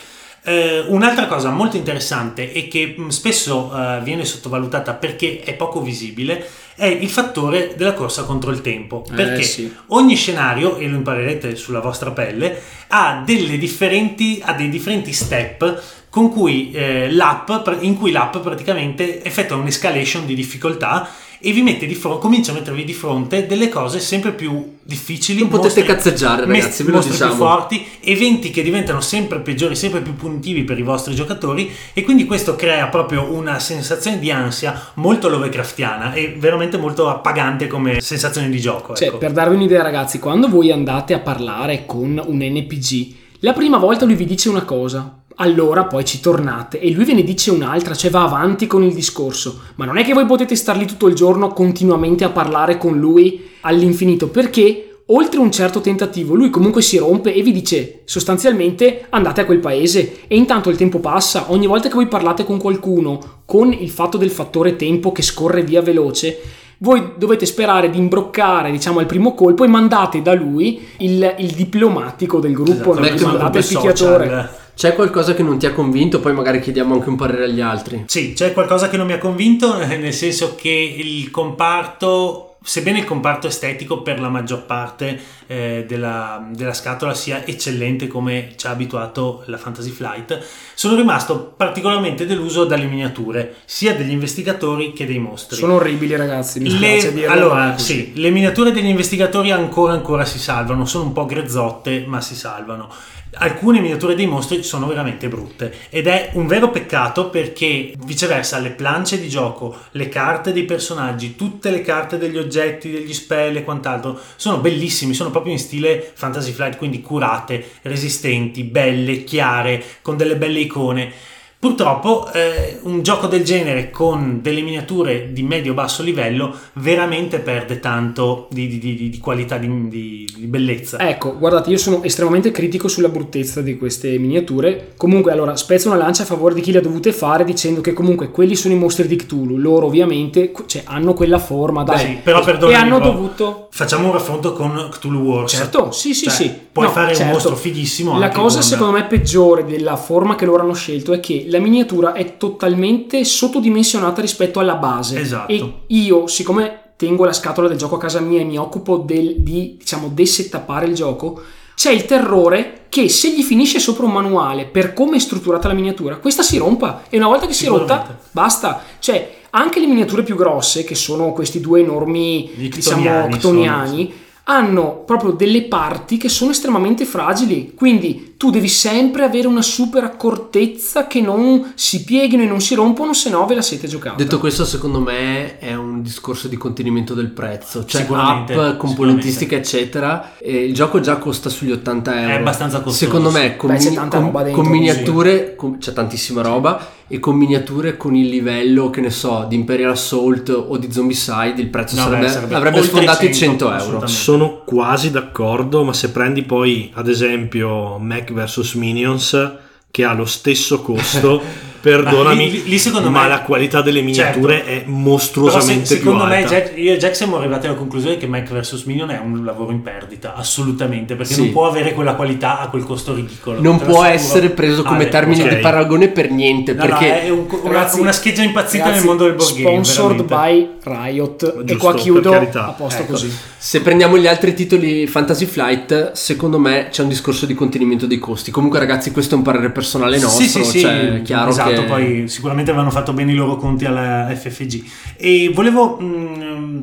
Speaker 3: Eh, un'altra cosa molto interessante e che mh, spesso eh, viene sottovalutata perché è poco visibile è il fattore della corsa contro il tempo.
Speaker 2: Eh,
Speaker 3: Perché
Speaker 2: sì.
Speaker 3: ogni scenario, e lo imparerete sulla vostra pelle, ha, delle differenti, ha dei differenti step con cui, eh, l'app, in cui l'app praticamente effettua un'escalation di difficoltà e vi mette di fronte, comincia a mettervi di fronte delle cose sempre più difficili.
Speaker 1: Non potete
Speaker 3: mostri-
Speaker 1: cazzeggiare, ragazzi, ve lo
Speaker 3: mostri
Speaker 1: diciamo.
Speaker 3: più forti, eventi che diventano sempre peggiori, sempre più punitivi per i vostri giocatori e quindi questo crea proprio una sensazione di ansia molto Lovecraftiana e veramente molto appagante come sensazione di gioco.
Speaker 2: Cioè,
Speaker 3: ecco.
Speaker 2: per darvi un'idea, ragazzi, quando voi andate a parlare con un NPG, la prima volta lui vi dice una cosa, allora poi ci tornate. E lui ve ne dice un'altra, cioè va avanti con il discorso. Ma non è che voi potete star lì tutto il giorno continuamente a parlare con lui all'infinito, perché oltre un certo tentativo lui comunque si rompe e vi dice sostanzialmente andate a quel paese. E intanto il tempo passa, ogni volta che voi parlate con qualcuno con il fatto del fattore tempo che scorre via veloce, voi dovete sperare di imbroccare diciamo al primo colpo e mandate da lui il, il diplomatico del gruppo,
Speaker 3: Esatto,
Speaker 2: non mandate il
Speaker 3: social.
Speaker 1: C'è qualcosa che non ti ha convinto? Poi magari chiediamo anche un parere agli altri.
Speaker 3: Sì, c'è qualcosa che non mi ha convinto, nel senso che il comparto, sebbene il comparto estetico per la maggior parte eh, della, della scatola sia eccellente come ci ha abituato la Fantasy Flight, sono rimasto particolarmente deluso dalle miniature, sia degli investigatori che dei mostri.
Speaker 2: Sono orribili ragazzi, mi
Speaker 3: Le-
Speaker 2: spiace è
Speaker 3: allora, sì, le miniature degli investigatori ancora ancora si salvano, sono un po' grezzotte, ma si salvano. Alcune miniature dei mostri sono veramente brutte ed è un vero peccato perché viceversa le planche di gioco, le carte dei personaggi, tutte le carte degli oggetti, degli spell e quant'altro sono bellissimi, sono proprio in stile Fantasy Flight, quindi curate, resistenti, belle, chiare, con delle belle icone. Purtroppo eh, un gioco del genere con delle miniature di medio-basso livello veramente perde tanto di, di- di- di qualità, di, bellezza.
Speaker 2: Ecco, guardate, io sono estremamente critico sulla bruttezza di queste miniature. Comunque, allora, spezzo una lancia a favore di chi le ha dovute fare dicendo che comunque quelli sono i mostri di Cthulhu. Loro ovviamente cioè, hanno quella forma, dai.
Speaker 3: Sì, però
Speaker 2: e
Speaker 3: perdonami,
Speaker 2: hanno
Speaker 3: però
Speaker 2: dovuto...
Speaker 3: Facciamo un raffronto con Cthulhu Wars.
Speaker 2: Certo, sì, sì,
Speaker 3: Cioè,
Speaker 2: sì.
Speaker 3: Puoi
Speaker 2: No,
Speaker 3: fare un
Speaker 2: certo.
Speaker 3: mostro fighissimo.
Speaker 2: La cosa
Speaker 3: con-
Speaker 2: secondo me peggiore della forma che loro hanno scelto è che la miniatura è totalmente sottodimensionata rispetto alla base.
Speaker 3: Esatto.
Speaker 2: E io, siccome tengo la scatola del gioco a casa mia e mi occupo del- di, diciamo, desettappare il gioco, c'è il terrore che se gli finisce sopra un manuale per come è strutturata la miniatura, questa si rompa e una volta che si è rotta, basta. Cioè, anche le miniature più grosse, che sono questi due enormi,
Speaker 3: Gli
Speaker 2: diciamo,
Speaker 3: ctoniani,
Speaker 2: hanno proprio delle parti che sono estremamente fragili. Quindi tu devi sempre avere una super accortezza che non si pieghino e non si rompono, se no ve la siete giocata.
Speaker 1: Detto questo, secondo me è un discorso di contenimento del prezzo, cioè app, componentistica, eccetera. E il gioco già costa sugli 80 euro.
Speaker 3: È abbastanza costoso,
Speaker 1: Secondo
Speaker 3: sì.
Speaker 1: me, con,
Speaker 2: Beh, c'è
Speaker 1: mini-
Speaker 2: tanta
Speaker 1: con-
Speaker 2: roba dentro,
Speaker 1: con miniature, con- c'è tantissima roba. E con miniature con il livello, che ne so, di Imperial Assault o di Zombicide, il prezzo
Speaker 3: No,
Speaker 1: sarebbe,
Speaker 3: beh, sarebbe
Speaker 1: avrebbe sfondato i
Speaker 3: 100,
Speaker 1: 100 euro.
Speaker 5: Sono quasi d'accordo, ma se prendi poi ad esempio Mac vs Minions che ha lo stesso costo, perdonami,
Speaker 3: Ma lì- lì secondo
Speaker 5: ma
Speaker 3: me-
Speaker 5: la qualità delle miniature
Speaker 3: Certo.
Speaker 5: è mostruosamente
Speaker 3: se- secondo
Speaker 5: più
Speaker 3: me
Speaker 5: alta.
Speaker 3: Jack- io e Jack siamo arrivati alla conclusione che Mac vs Minion è un lavoro in perdita, assolutamente, perché
Speaker 1: Sì.
Speaker 3: non può avere quella qualità a quel costo ridicolo.
Speaker 1: Non può essere preso come
Speaker 3: Ale,
Speaker 1: termine
Speaker 5: ok.
Speaker 1: di paragone per niente,
Speaker 3: No, no,
Speaker 1: perché
Speaker 3: è un- una,
Speaker 2: Ragazzi-
Speaker 3: una scheggia impazzita nel
Speaker 2: Ragazzi,
Speaker 3: mondo del board game.
Speaker 2: Sponsored
Speaker 3: veramente.
Speaker 2: by Riot. e
Speaker 5: Giusto,
Speaker 2: qua
Speaker 5: per
Speaker 2: chiudo a posto
Speaker 1: Ecco.
Speaker 2: così.
Speaker 1: Se prendiamo gli altri titoli Fantasy Flight, secondo me c'è un discorso di contenimento dei costi. Comunque, ragazzi, questo è un parere personale nostro.
Speaker 3: Sì, sì, sì,
Speaker 1: cioè, è chiaro
Speaker 3: esatto,
Speaker 1: che
Speaker 3: poi sicuramente avevano fatto bene i loro conti alla FFG. E volevo mm,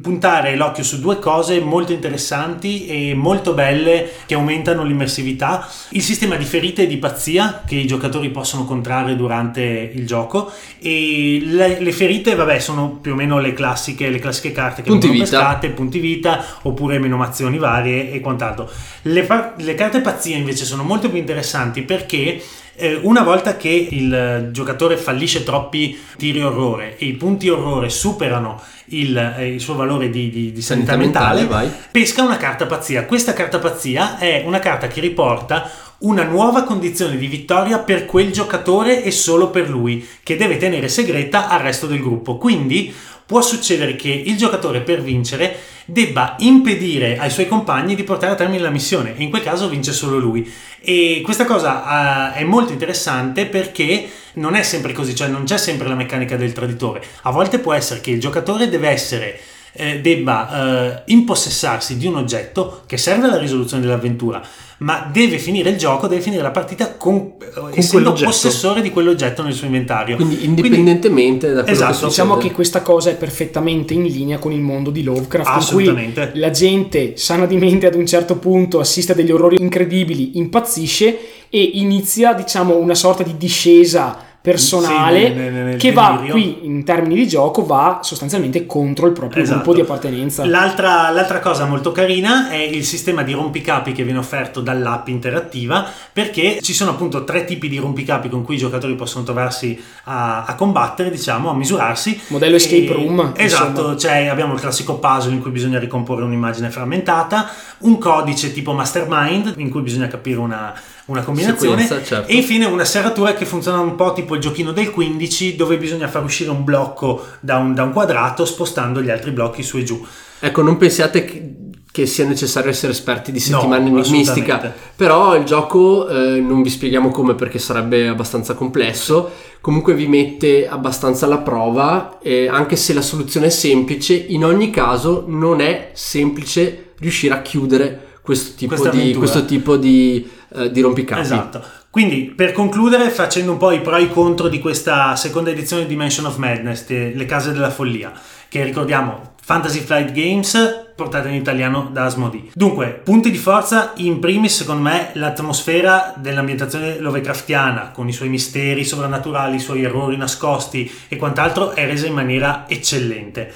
Speaker 3: puntare l'occhio su due cose molto interessanti e molto belle che aumentano l'immersività. Il sistema di ferite e di pazzia che i giocatori possono contrarre durante il gioco e le, le ferite, vabbè, sono più o meno le classiche, le classiche carte che
Speaker 1: Punti
Speaker 3: vengono
Speaker 1: vita.
Speaker 3: pescate, punti vita oppure menomazioni varie e quant'altro. Le, le carte pazzia invece sono molto più interessanti perché eh, una volta che il giocatore fallisce troppi tiri orrore e i punti orrore superano il, eh, il suo valore di, di- di sanità,
Speaker 1: Sanità mentale,
Speaker 3: mentale, pesca una carta pazzia. Questa carta pazzia è una carta che riporta una nuova condizione di vittoria per quel giocatore e solo per lui, che deve tenere segreta al resto del gruppo. Quindi può succedere che il giocatore per vincere debba impedire ai suoi compagni di portare a termine la missione e in quel caso vince solo lui. E questa cosa eh, è molto interessante perché non è sempre così, cioè non c'è sempre la meccanica del traditore. A volte può essere che il giocatore deve essere eh, debba eh, impossessarsi di un oggetto che serve alla risoluzione dell'avventura, ma deve finire il gioco, deve finire la partita con, eh, essendo possessore di quell'oggetto nel suo inventario.
Speaker 1: quindi indipendentemente da quello
Speaker 3: Esatto,
Speaker 1: che.
Speaker 2: Diciamo che questa cosa è perfettamente in linea con il mondo di Lovecraft, in
Speaker 3: Assolutamente.
Speaker 2: cui la gente sana di mente ad un certo punto assiste a degli orrori incredibili, impazzisce e inizia, diciamo, una sorta di discesa personale
Speaker 3: Sì, nel- nel-
Speaker 2: che va
Speaker 3: delirio.
Speaker 2: qui in termini di gioco va sostanzialmente contro il proprio
Speaker 3: Esatto.
Speaker 2: gruppo di appartenenza.
Speaker 3: L'altra, l'altra cosa molto carina è il sistema di rompicapi che viene offerto dall'app interattiva perché ci sono appunto tre tipi di rompicapi con cui i giocatori possono trovarsi a, a combattere, diciamo, a misurarsi.
Speaker 2: Modello escape
Speaker 3: E-
Speaker 2: room,
Speaker 3: Esatto,
Speaker 2: insomma.
Speaker 3: cioè abbiamo il classico puzzle in cui bisogna ricomporre un'immagine frammentata, un codice tipo mastermind in cui bisogna capire una, una combinazione
Speaker 1: Sequenza, certo.
Speaker 3: e infine una serratura che funziona un po' tipo il giochino del 15 dove bisogna far uscire un blocco da un, da un quadrato spostando gli altri blocchi su e giù.
Speaker 1: Ecco, non pensiate che, sia necessario essere esperti di
Speaker 3: No,
Speaker 1: settimana enigmistica,
Speaker 3: assolutamente.
Speaker 1: però il gioco eh, non vi spieghiamo come perché sarebbe abbastanza complesso, comunque vi mette abbastanza alla prova e anche se la soluzione è semplice, in ogni caso non è semplice riuscire a chiudere questo tipo di, questo tipo di, eh, di rompicapi.
Speaker 3: Esatto. Quindi, per concludere, facendo un po' i pro e i contro di questa seconda edizione di Dimension of Madness, le case della follia, che ricordiamo Fantasy Flight Games, portata in italiano da Asmodee. Dunque, punti di forza, in primis, secondo me, l'atmosfera dell'ambientazione Lovecraftiana, con i suoi misteri sovrannaturali, i suoi errori nascosti e quant'altro, è resa in maniera eccellente.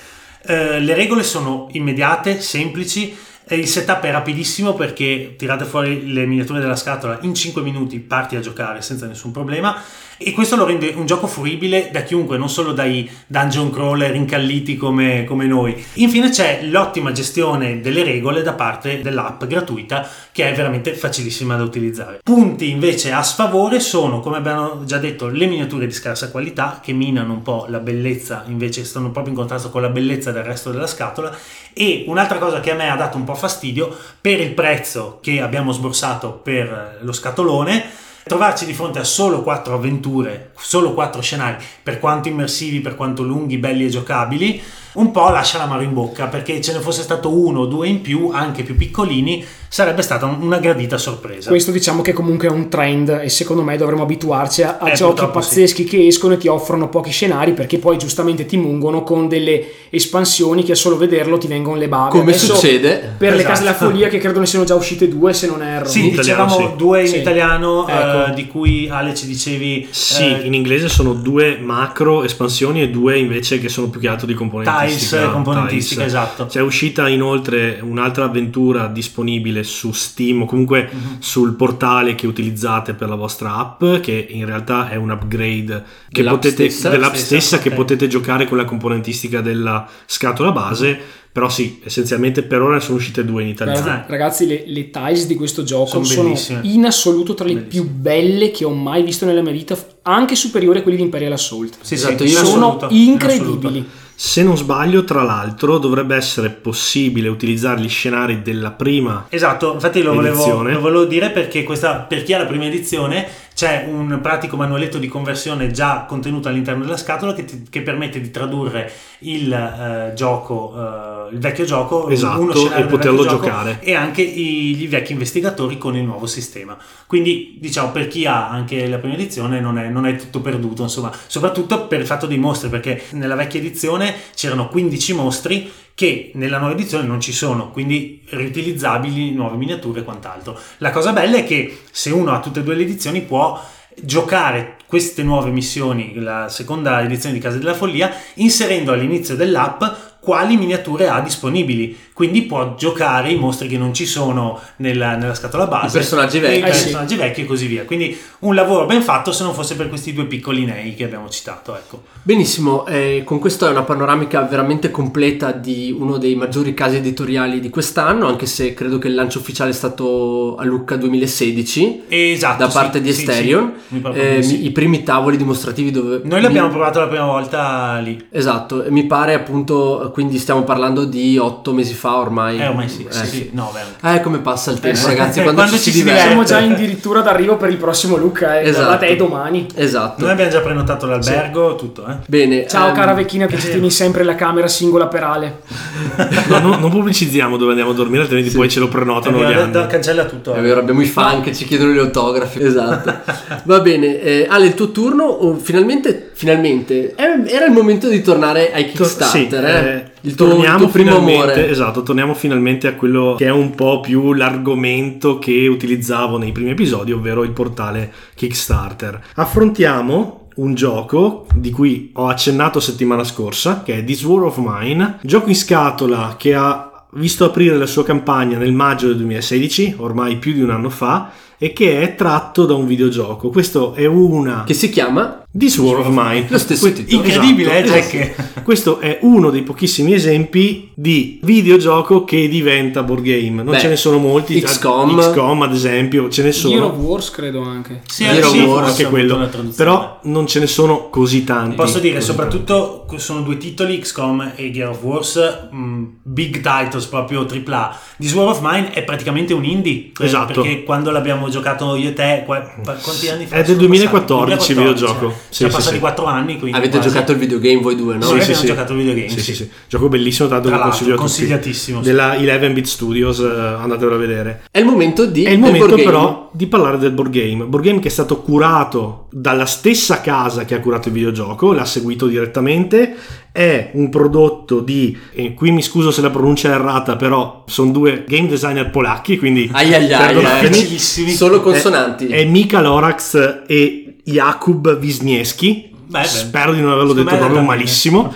Speaker 3: Eh, le regole sono immediate, semplici, e il setup è rapidissimo perché tirate fuori le miniature della scatola in 5 minuti parti a giocare senza nessun problema e questo lo rende un gioco fruibile da chiunque, non solo dai dungeon crawler incalliti come, come noi. Infine c'è l'ottima gestione delle regole da parte dell'app gratuita che è veramente facilissima da utilizzare. Punti invece a sfavore sono, come abbiamo già detto, le miniature di scarsa qualità che minano un po' la bellezza, invece stanno proprio in contrasto con la bellezza del resto della scatola e un'altra cosa che a me ha dato un po' fastidio per il prezzo che abbiamo sborsato per lo scatolone trovarci di fronte a solo quattro avventure, solo quattro scenari, per quanto immersivi, per quanto lunghi, belli e giocabili, un po' lascia l'amaro in bocca perché ce ne fosse stato uno o due in più, anche più piccolini, sarebbe stata una gradita sorpresa.
Speaker 2: Questo diciamo che comunque è un trend e secondo me dovremmo abituarci a, a
Speaker 3: Eh,
Speaker 2: giochi pazzeschi che escono e ti offrono pochi scenari perché poi giustamente ti mungono con delle espansioni che a solo vederlo ti vengono le bave.
Speaker 1: Come
Speaker 2: Adesso,
Speaker 1: succede?
Speaker 2: Per le
Speaker 3: Esatto.
Speaker 2: case della follia che credo ne siano già uscite due se non erro.
Speaker 3: Sì,
Speaker 5: In italiano,
Speaker 3: dicevamo
Speaker 5: sì.
Speaker 3: due in
Speaker 2: Sì.
Speaker 3: italiano,
Speaker 2: Ecco.
Speaker 3: eh, di cui Ale ci dicevi
Speaker 5: Sì,
Speaker 3: eh,
Speaker 5: in inglese sono due macro espansioni e due invece che sono più che altro di componentistica.
Speaker 3: Tiles, componentistica,
Speaker 5: Tiles.
Speaker 3: esatto.
Speaker 5: C'è uscita inoltre un'altra avventura disponibile su Steam o comunque
Speaker 3: Mhm.
Speaker 5: sul portale che utilizzate per la vostra app, che in realtà è un upgrade che
Speaker 1: Dell'app
Speaker 5: potete,
Speaker 1: stessa?
Speaker 5: dell'app
Speaker 3: Stessa,
Speaker 5: stessa che potete giocare con la componentistica della scatola base. Però sì, essenzialmente per ora sono uscite due in italiano.
Speaker 2: Guarda, Ragazzi, le, le tiles di questo gioco
Speaker 3: Sono
Speaker 2: sono, in assoluto tra le
Speaker 3: Bellissime.
Speaker 2: più belle che ho mai visto nella mia vita, anche superiori a quelli di Imperial Assault.
Speaker 3: Sì,
Speaker 1: Esatto,
Speaker 3: in
Speaker 2: sono
Speaker 3: assoluto, in
Speaker 2: incredibili.
Speaker 3: assoluto.
Speaker 5: Se non sbaglio, tra l'altro, dovrebbe essere possibile utilizzare gli scenari della prima
Speaker 3: Esatto, infatti lo volevo, lo volevo dire perché questa, per chi ha la prima edizione c'è un pratico manualetto di conversione già contenuto all'interno della scatola che, ti- che permette di tradurre il eh, gioco, eh, il vecchio gioco,
Speaker 5: Esatto,
Speaker 3: uno scenario
Speaker 5: e poterlo giocare.
Speaker 3: e anche i, gli vecchi investigatori con il nuovo sistema. Quindi diciamo per chi ha anche la prima edizione non è, non è tutto perduto, insomma, soprattutto per il fatto dei mostri, perché nella vecchia edizione c'erano 15 mostri che nella nuova edizione non ci sono, quindi riutilizzabili, nuove miniature e quant'altro. La cosa bella è che se uno ha tutte e due le edizioni può giocare queste nuove missioni, la seconda edizione di Casa della Follia, inserendo all'inizio dell'app quali miniature ha disponibili. Quindi può giocare i mostri che non ci sono nella, nella scatola base,
Speaker 1: I personaggi vecchi.
Speaker 3: i
Speaker 2: Eh sì.
Speaker 3: personaggi vecchi e così via. Quindi un lavoro ben fatto se non fosse per questi due piccoli nei che abbiamo citato. Ecco.
Speaker 1: Benissimo, eh, con questo è una panoramica veramente completa di uno dei maggiori casi editoriali di quest'anno, anche se credo che il lancio ufficiale è stato a Lucca 2016
Speaker 3: Esatto,
Speaker 1: da
Speaker 3: sì,
Speaker 1: parte di
Speaker 3: sì,
Speaker 1: Esterion, Eh,
Speaker 3: di sì.
Speaker 1: mi- i primi tavoli dimostrativi dove...
Speaker 3: Noi l'abbiamo
Speaker 1: mi-
Speaker 3: provato la prima volta lì.
Speaker 1: Esatto, e mi pare appunto, quindi stiamo parlando di otto mesi fa ormai.
Speaker 3: Eh, ormai sì,
Speaker 1: Eh,
Speaker 3: sì, sì, no, beh.
Speaker 1: Eh, come passa il tempo,
Speaker 3: sì.
Speaker 1: ragazzi,
Speaker 3: Eh,
Speaker 1: quando,
Speaker 3: quando
Speaker 1: ci,
Speaker 3: ci
Speaker 1: diverte.
Speaker 2: Siamo già addirittura d'arrivo per il prossimo Luca, eh.
Speaker 1: Esatto.
Speaker 2: guardate, è domani.
Speaker 1: Esatto.
Speaker 3: Noi abbiamo già prenotato l'albergo, tutto, eh.
Speaker 1: Bene.
Speaker 2: Ciao
Speaker 1: ehm,
Speaker 2: cara vecchina che ci tieni sempre la camera singola per Ale.
Speaker 5: No, no, non pubblicizziamo dove andiamo a dormire, altrimenti poi ce lo prenotano gli
Speaker 3: Abbiamo-
Speaker 5: anni.
Speaker 3: da- cancella tutto.
Speaker 1: È
Speaker 3: eh.
Speaker 1: vero, abbiamo i fan che ci chiedono le autografi. Esatto. Va bene, eh, Ale, il tuo turno. oh, finalmente, finalmente, eh, era il momento di tornare ai Kickstarter.
Speaker 5: sì,
Speaker 1: eh.
Speaker 5: eh,
Speaker 1: il, tuo, il
Speaker 5: torniamo
Speaker 1: tuo primo amore.
Speaker 5: esatto, torniamo finalmente a quello che è un po' più l'argomento che utilizzavo nei primi episodi, ovvero il portale Kickstarter. Affrontiamo un gioco di cui ho accennato settimana scorsa, che è This War of Mine, gioco in scatola che ha visto aprire la sua campagna nel maggio del 2016, ormai più di un anno fa, e che è tratto da un videogioco. Questo è una
Speaker 1: Che si chiama
Speaker 5: This War of Mine.
Speaker 1: Lo stesso
Speaker 5: Que-
Speaker 1: titolo.
Speaker 3: Incredibile,
Speaker 5: Esatto,
Speaker 3: eh, Jack?
Speaker 5: esatto. Questo è uno dei pochissimi esempi di videogioco che diventa board game. Non
Speaker 1: Beh,
Speaker 5: ce ne sono molti.
Speaker 1: XCOM.
Speaker 5: XCOM, ad esempio, ce ne
Speaker 2: Gear of
Speaker 5: sono.
Speaker 2: Wars credo anche.
Speaker 3: Sì,
Speaker 1: Hero
Speaker 3: sì,
Speaker 1: Wars,
Speaker 5: Anche quello. Però non ce ne sono così tanti.
Speaker 3: Posso dire, soprattutto sono due titoli, XCOM e Gear of Wars, mh, big titles proprio AAA. This War of Mine è praticamente un indie. per-
Speaker 5: Esatto.
Speaker 3: Perché quando l'abbiamo giocato io e te, qua- qua- quanti anni fa?
Speaker 5: È del
Speaker 3: sono
Speaker 5: 2014
Speaker 3: passati?
Speaker 5: il videogioco.
Speaker 3: Eh.
Speaker 5: Sì,
Speaker 3: Siamo
Speaker 5: sì,
Speaker 3: passati
Speaker 5: sì.
Speaker 3: 4 anni. Quindi
Speaker 1: Avete
Speaker 3: quasi.
Speaker 1: giocato il videogame voi due, no?
Speaker 3: Sì, abbiamo giocato il videogame,
Speaker 5: Sì,
Speaker 3: sì.
Speaker 5: sì, sì. Gioco bellissimo, tanto
Speaker 3: Tra
Speaker 5: lo consiglio
Speaker 3: consigliatissimo, sì.
Speaker 5: Della 11-bit Studios, eh, andatevelo a vedere.
Speaker 1: È il momento di
Speaker 5: È il momento però di parlare del board game. Board game che è stato curato dalla stessa casa che ha curato il videogioco, l'ha seguito direttamente. È un prodotto di, e qui mi scuso se la pronuncia è errata, però sono due game designer polacchi, quindi
Speaker 1: Ai ai ai, eh. Solo consonanti.
Speaker 5: È Mika Lorax e Jakub Wisniewski.
Speaker 3: Beh.
Speaker 5: Spero di non averlo detto proprio malissimo.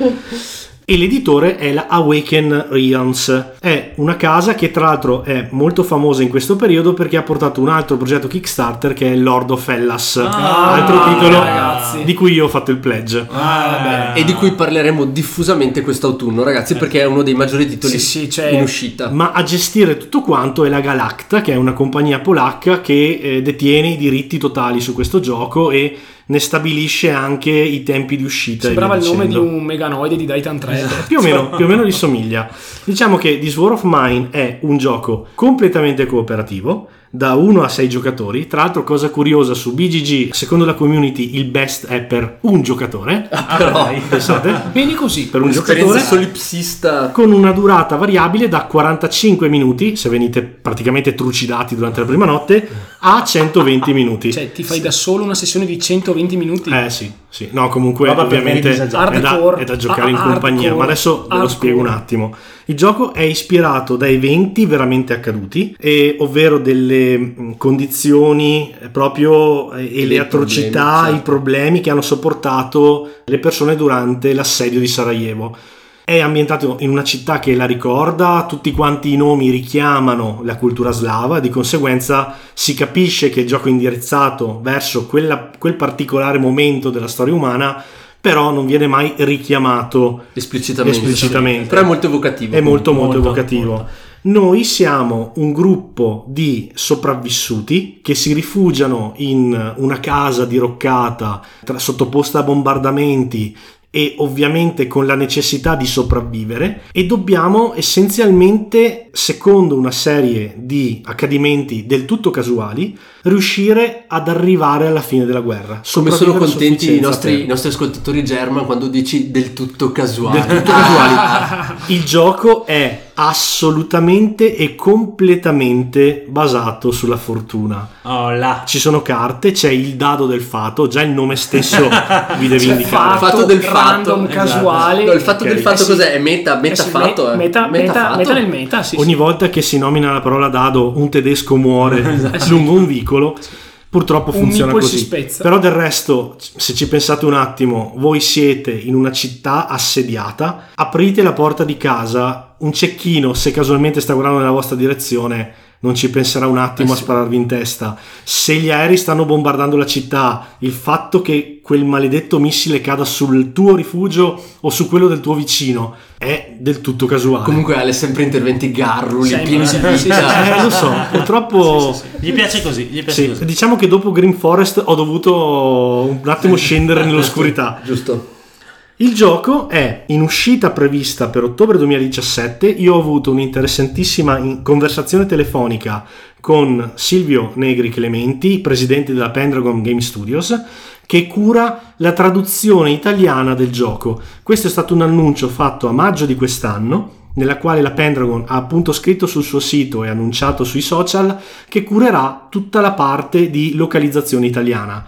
Speaker 5: E l'editore è la Awaken Realms. È una casa che tra l'altro è molto famosa in questo periodo perché ha portato un altro progetto Kickstarter che è Lord of Hellas,
Speaker 2: Ah,
Speaker 5: altro titolo
Speaker 2: ragazzi.
Speaker 5: di cui io ho fatto il pledge.
Speaker 2: Ah,
Speaker 1: E di cui parleremo diffusamente quest'autunno, ragazzi, perché è uno dei maggiori titoli
Speaker 2: Sì, sì, cioè-
Speaker 1: in uscita.
Speaker 5: Ma a gestire tutto quanto è la Galacta, che è una compagnia polacca che eh, detiene i diritti totali su questo gioco e ne stabilisce anche i tempi di uscita.
Speaker 2: Sembrava il nome di un meganoide di Daitan 3.
Speaker 5: più o, meno, più o meno gli somiglia. Diciamo che This War of Mine è un gioco completamente cooperativo, da 1 a 6 giocatori. Tra l'altro, cosa curiosa, su BGG, secondo la community, il best è per un giocatore.
Speaker 1: Però,
Speaker 5: Pensate,
Speaker 2: Bene così.
Speaker 5: per un giocatore
Speaker 1: solipsista
Speaker 5: con una durata variabile da 45 minuti, se venite praticamente trucidati durante la prima notte, a 120 minuti.
Speaker 2: Cioè, ti fai da solo una sessione di 120 minuti.
Speaker 5: Eh sì, sì. No, comunque
Speaker 3: per
Speaker 5: ovviamente è da, è da giocare in
Speaker 2: Ah,
Speaker 5: compagnia,
Speaker 2: hardcore.
Speaker 5: ma adesso ve lo spiego un attimo. Il gioco è ispirato da eventi veramente accaduti, e, ovvero delle condizioni eh, proprio eh, e le atrocità,
Speaker 1: problemi, certo.
Speaker 5: i problemi che hanno sopportato le persone durante l'assedio di Sarajevo. È ambientato in una città che la ricorda, tutti quanti i nomi richiamano la cultura slava, di conseguenza si capisce che il gioco è indirizzato verso quella- quel particolare momento della storia umana, però non viene mai richiamato
Speaker 1: esplicitamente.
Speaker 5: esplicitamente.
Speaker 1: Però è molto evocativo.
Speaker 5: È molto molto,
Speaker 3: Molto,
Speaker 5: evocativo.
Speaker 3: molto.
Speaker 5: Noi siamo un gruppo di sopravvissuti che si rifugiano in una casa diroccata tra- sottoposta a bombardamenti e ovviamente con la necessità di sopravvivere e dobbiamo essenzialmente, secondo una serie di accadimenti del tutto casuali, riuscire ad arrivare alla fine della guerra.
Speaker 1: Come sono contenti i nostri, i nostri ascoltatori German quando dici del tutto casuale.
Speaker 5: del tutto casuali. Il gioco è assolutamente e completamente basato sulla fortuna.
Speaker 3: Oh là.
Speaker 5: Ci sono carte, c'è il dado del fato, già il nome stesso vi deve
Speaker 2: C'è
Speaker 5: indicare.
Speaker 2: fatto,
Speaker 1: fatto del fatto,
Speaker 2: random,
Speaker 1: esatto.
Speaker 2: casuale.
Speaker 1: No, il fatto
Speaker 5: Ok.
Speaker 1: del fatto
Speaker 2: Eh sì.
Speaker 1: cos'è? È meta, meta
Speaker 2: Eh sì,
Speaker 1: fatto.
Speaker 2: me-
Speaker 1: eh.
Speaker 2: Meta, meta,
Speaker 1: fatto.
Speaker 2: meta nel meta, sì.
Speaker 5: Ogni
Speaker 2: sì.
Speaker 5: volta che si nomina la parola dado, un tedesco muore lungo un vicolo. Purtroppo
Speaker 2: Un
Speaker 5: funziona così. Però del resto, se ci pensate un attimo, voi siete in una città assediata, aprite la porta di casa, un cecchino, se casualmente sta guardando nella vostra direzione, non ci penserà un attimo
Speaker 1: Eh
Speaker 5: a
Speaker 1: sì.
Speaker 5: spararvi in testa. Se gli aerei stanno bombardando la città, il fatto che quel maledetto missile cada sul tuo rifugio o su quello del tuo vicino è del tutto casuale.
Speaker 1: Comunque Ale sempre interventi garruli, pieni di
Speaker 2: sì, sì,
Speaker 1: vita.
Speaker 5: Eh, lo so, purtroppo...
Speaker 2: Sì, sì, sì.
Speaker 3: Gli piace così, gli piace
Speaker 5: Sì,
Speaker 3: così.
Speaker 5: diciamo che dopo Green Forest ho dovuto un attimo scendere nell'oscurità.
Speaker 1: Giusto.
Speaker 5: Il gioco è in uscita prevista per ottobre 2017. Io ho avuto un'interessantissima in- conversazione telefonica con Silvio Negri Clementi, presidente della Pendragon Game Studios, che cura la traduzione italiana del gioco. Questo è stato un annuncio fatto a maggio di quest'anno nella quale la Pendragon ha appunto scritto sul suo sito e annunciato sui social che curerà tutta la parte di localizzazione italiana.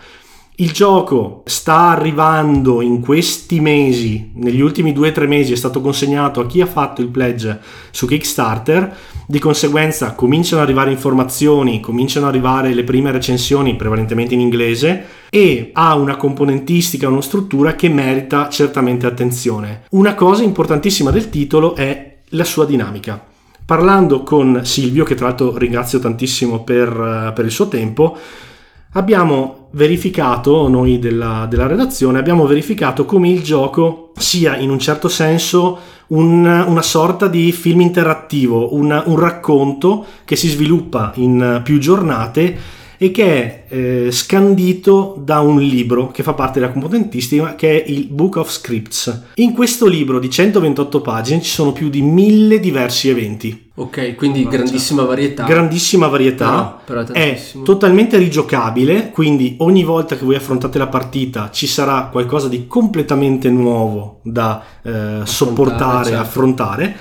Speaker 5: Il gioco sta arrivando in questi mesi, negli ultimi due o tre mesi è stato consegnato a chi ha fatto il pledge su Kickstarter, di conseguenza cominciano ad arrivare informazioni, cominciano ad arrivare le prime recensioni prevalentemente in inglese e ha una componentistica, una struttura che merita certamente attenzione. Una cosa importantissima del titolo è la sua dinamica. Parlando con Silvio, che tra l'altro ringrazio tantissimo per, eh, per il suo tempo, abbiamo verificato, noi della, della redazione, abbiamo verificato come il gioco sia in un certo senso un- una sorta di film interattivo, un, un racconto che si sviluppa in più giornate e che è eh, scandito da un libro che fa parte della componentistica che è il Book of Scripts. In questo libro di 128 pagine ci sono più di mille diversi eventi
Speaker 1: Ok, quindi grandissima varietà.
Speaker 5: grandissima varietà,
Speaker 1: No, però è
Speaker 5: totalmente rigiocabile, quindi ogni volta che voi affrontate la partita ci sarà qualcosa di completamente nuovo da eh, sopportare,
Speaker 1: certo.
Speaker 5: affrontare,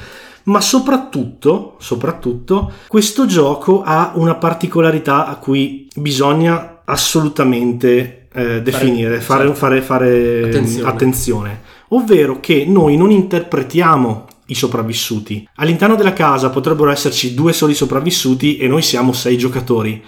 Speaker 5: ma soprattutto, soprattutto questo gioco ha una particolarità a cui bisogna assolutamente eh, definire, fare, fare, fare
Speaker 1: Attenzione.
Speaker 5: attenzione, ovvero che noi non interpretiamo i sopravvissuti. All'interno della casa potrebbero esserci due soli sopravvissuti e noi siamo sei giocatori.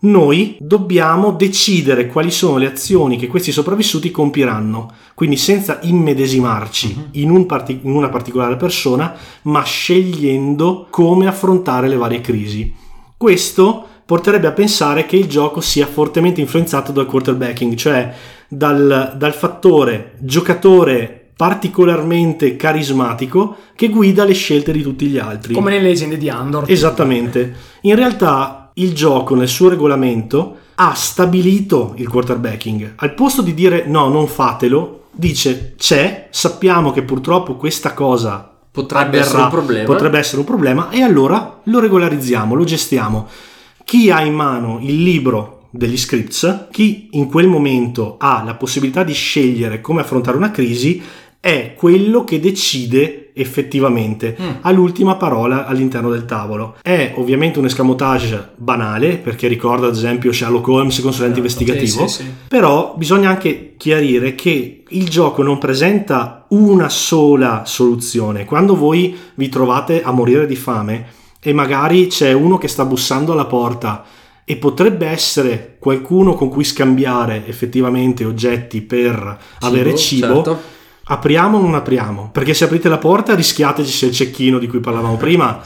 Speaker 5: Noi dobbiamo decidere quali sono le azioni che questi sopravvissuti compiranno, quindi senza immedesimarci
Speaker 3: Mhm.
Speaker 5: in, un parti- in una particolare persona, ma scegliendo come affrontare le varie crisi. Questo porterebbe a pensare che il gioco sia fortemente influenzato dal quarterbacking, cioè dal, dal fattore giocatore particolarmente carismatico che guida le scelte di tutti gli altri.
Speaker 2: Come nelle leggende di Andor.
Speaker 5: Esattamente. In realtà il gioco nel suo regolamento ha stabilito il quarterbacking. Al posto di dire no, non fatelo, dice c'è, sappiamo che purtroppo questa cosa
Speaker 1: Potrebbe
Speaker 5: avverrà,
Speaker 1: essere un problema.
Speaker 5: potrebbe essere un problema e allora lo regolarizziamo, lo gestiamo. Chi ha in mano il libro degli scripts, chi in quel momento ha la possibilità di scegliere come affrontare una crisi, è quello che decide effettivamente,
Speaker 3: Mm.
Speaker 5: ha l'ultima parola all'interno del tavolo. È ovviamente un escamotage banale, perché ricorda ad esempio Sherlock Holmes, consulente
Speaker 3: Certo.
Speaker 5: investigativo,
Speaker 2: Sì, sì, sì.
Speaker 5: però bisogna anche chiarire che il gioco non presenta una sola soluzione. Quando voi vi trovate a morire di fame e magari c'è uno che sta bussando alla porta e potrebbe essere qualcuno con cui scambiare effettivamente oggetti per avere cibo,
Speaker 1: certo.
Speaker 5: Apriamo o non apriamo? Perché se aprite la porta rischiate ci sia il cecchino di cui parlavamo prima.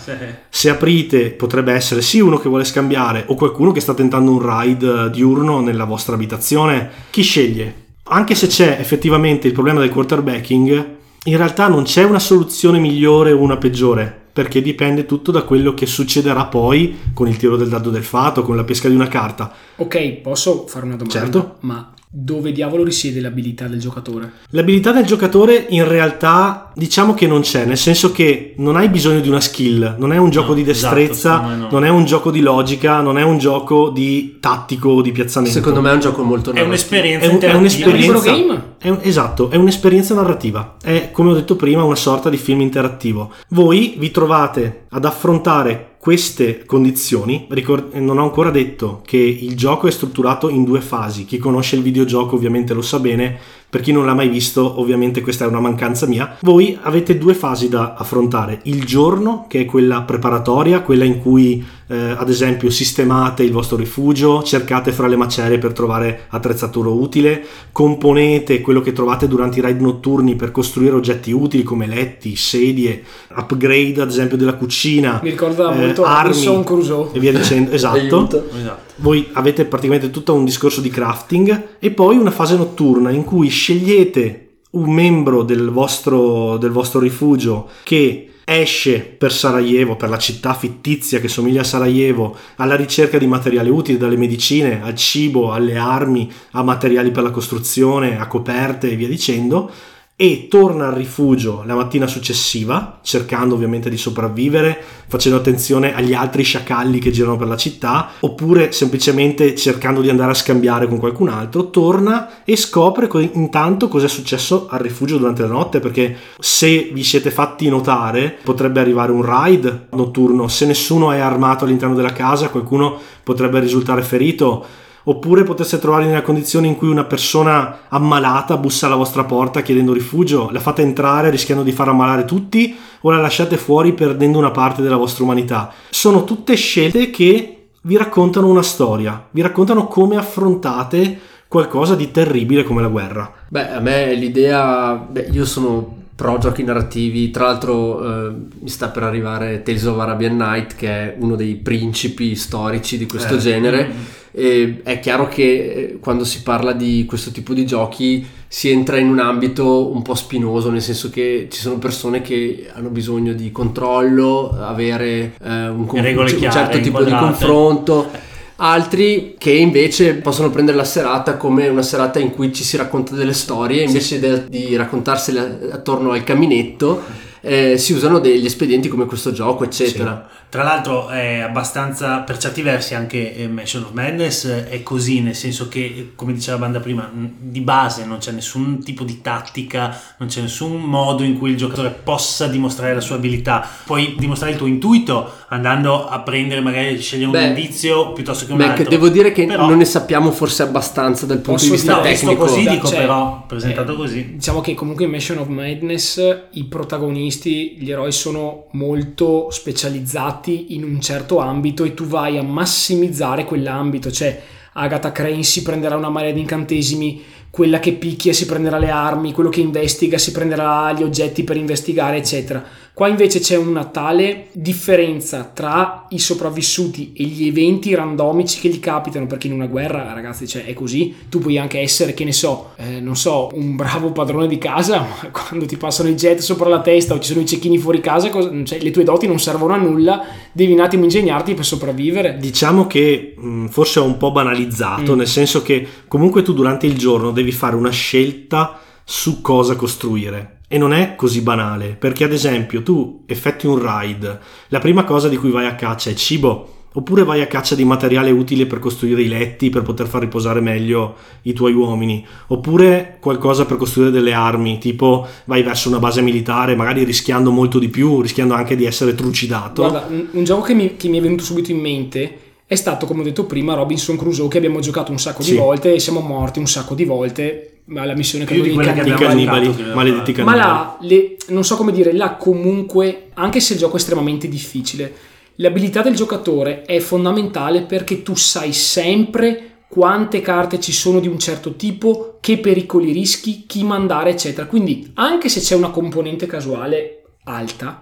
Speaker 5: Se aprite potrebbe essere sì uno che vuole scambiare o qualcuno che sta tentando un ride eh, diurno nella vostra abitazione. Chi sceglie? Anche se c'è effettivamente il problema del quarterbacking, in realtà non c'è una soluzione migliore o una peggiore, perché dipende tutto da quello che succederà poi con il tiro del dado del fato, con la pesca di una carta.
Speaker 2: Ok, posso fare una domanda?
Speaker 5: Certo.
Speaker 2: Ma dove diavolo risiede l'abilità del giocatore?
Speaker 5: L'abilità del giocatore in realtà diciamo che non c'è, nel senso che non hai bisogno di una skill, non è un gioco
Speaker 3: No,
Speaker 5: di
Speaker 3: esatto,
Speaker 5: destrezza,
Speaker 3: me no.
Speaker 5: non è un gioco di logica, non è un gioco di tattico o di piazzamento.
Speaker 1: Secondo me è un gioco molto
Speaker 3: È
Speaker 1: narrativo.
Speaker 3: un'esperienza
Speaker 5: È un- è un'esperienza.
Speaker 2: Un libro game?
Speaker 5: È un- esatto, è un'esperienza narrativa, è come ho detto prima una sorta di film interattivo. Voi vi trovate ad affrontare queste condizioni, Ricor- non ho ancora detto che il gioco è strutturato in due fasi, chi conosce il videogioco ovviamente lo sa bene, per chi non l'ha mai visto ovviamente questa è una mancanza mia, voi avete due fasi da affrontare, il giorno che è quella preparatoria, quella in cui eh, ad esempio sistemate il vostro rifugio, cercate fra le macerie per trovare attrezzatura utile, componete quello che trovate durante i raid notturni per costruire oggetti utili come letti, sedie, upgrade ad esempio della cucina,
Speaker 2: Mi ricorda
Speaker 5: eh,
Speaker 2: molto
Speaker 5: armi
Speaker 2: Robinson Crusoe.
Speaker 5: e via dicendo. Esatto.
Speaker 1: Aiuto.
Speaker 3: Esatto.
Speaker 5: Voi avete praticamente tutto un discorso di crafting e poi una fase notturna in cui scegliete un membro del vostro, del vostro rifugio che esce per Sarajevo, per la città fittizia che somiglia a Sarajevo, alla ricerca di materiali utili, dalle medicine al cibo, alle armi, a materiali per la costruzione, a coperte e via dicendo, e torna al rifugio la mattina successiva, cercando ovviamente di sopravvivere, facendo attenzione agli altri sciacalli che girano per la città, oppure semplicemente cercando di andare a scambiare con qualcun altro, torna e scopre co- intanto cosa è successo al rifugio durante la notte, perché se vi siete fatti notare potrebbe arrivare un raid notturno, se nessuno è armato all'interno della casa qualcuno potrebbe risultare ferito, Oppure potreste trovarvi nella condizione in cui una persona ammalata bussa alla vostra porta chiedendo rifugio, la fate entrare rischiando di far ammalare tutti o la lasciate fuori perdendo una parte della vostra umanità. Sono tutte scelte che vi raccontano una storia, vi raccontano come affrontate qualcosa di terribile come la guerra.
Speaker 1: Beh, a me l'idea. Beh, io sono pro giochi narrativi. Tra l'altro, eh, mi sta per arrivare Tales of Arabian Night, che è uno dei principi storici di questo
Speaker 5: Eh,
Speaker 1: genere. E è chiaro che eh, quando si parla di questo tipo di giochi si entra in un ambito un po' spinoso, nel senso che ci sono persone che hanno bisogno di controllo, avere eh, un, con- un
Speaker 3: chiare,
Speaker 1: certo tipo di
Speaker 3: inquadrate.
Speaker 1: confronto. Altri che invece possono prendere la serata come una serata in cui ci si racconta delle storie invece de- di raccontarsele attorno al caminetto eh, si usano degli espedienti come questo gioco eccetera
Speaker 3: Tra l'altro è abbastanza, per certi versi anche eh, Mansion of Madness eh, è così, nel senso che, come diceva Banda prima, di base non c'è nessun tipo di tattica, non c'è nessun modo in cui il giocatore possa dimostrare la sua abilità. Puoi dimostrare il tuo intuito andando a prendere, magari scegliere un
Speaker 1: Beh,
Speaker 3: indizio piuttosto che un
Speaker 1: Mac,
Speaker 3: altro.
Speaker 1: devo dire che
Speaker 3: Però-
Speaker 1: non ne sappiamo forse abbastanza dal punto di vista
Speaker 3: No,
Speaker 1: tecnico
Speaker 3: così dico
Speaker 2: cioè,
Speaker 3: però, presentato
Speaker 2: eh,
Speaker 3: così.
Speaker 2: Diciamo che comunque in Mansion of Madness i protagonisti, gli eroi sono molto specializzati in un certo ambito e tu vai a massimizzare quell'ambito, cioè Agatha Crane si prenderà una marea di incantesimi, quella che picchia si prenderà le armi, quello che investiga si prenderà gli oggetti per investigare, eccetera. Qua invece c'è una tale differenza tra i sopravvissuti e gli eventi randomici che gli capitano, perché in una guerra, ragazzi, cioè, è così. Tu puoi anche essere, che ne so, eh, non so, un bravo padrone di casa, ma quando ti passano i jet sopra la testa o ci sono i cecchini fuori casa, cosa, cioè, le tue doti non servono a nulla, devi un attimo ingegnarti per sopravvivere.
Speaker 5: Diciamo che mh, forse è un po' banalizzato,
Speaker 2: Mm.
Speaker 5: nel senso che comunque tu durante il giorno devi fare una scelta su cosa costruire. E non è così banale, perché ad esempio tu effettui un raid, la prima cosa di cui vai a caccia è cibo, oppure vai a caccia di materiale utile per costruire i letti, per poter far riposare meglio i tuoi uomini, oppure qualcosa per costruire delle armi, tipo vai verso una base militare, magari rischiando molto di più, rischiando anche di essere trucidato.
Speaker 2: Guarda, un, un gioco che mi, che mi è venuto subito in mente è stato, come ho detto prima, Robinson Crusoe, che abbiamo giocato un sacco
Speaker 5: Sì.
Speaker 2: di volte e siamo morti un sacco di volte. Ma la missione
Speaker 3: Più che
Speaker 5: I
Speaker 2: cannibali.
Speaker 3: abbiamo
Speaker 5: cannibali,
Speaker 3: giocato, credo.
Speaker 5: maledetti
Speaker 2: Ma
Speaker 5: cannibali.
Speaker 2: là, le- non so come dire, là comunque, anche se il gioco è estremamente difficile, l'abilità del giocatore è fondamentale perché tu sai sempre quante carte ci sono di un certo tipo, che pericoli rischi, chi mandare, eccetera. Quindi, anche se c'è una componente casuale alta,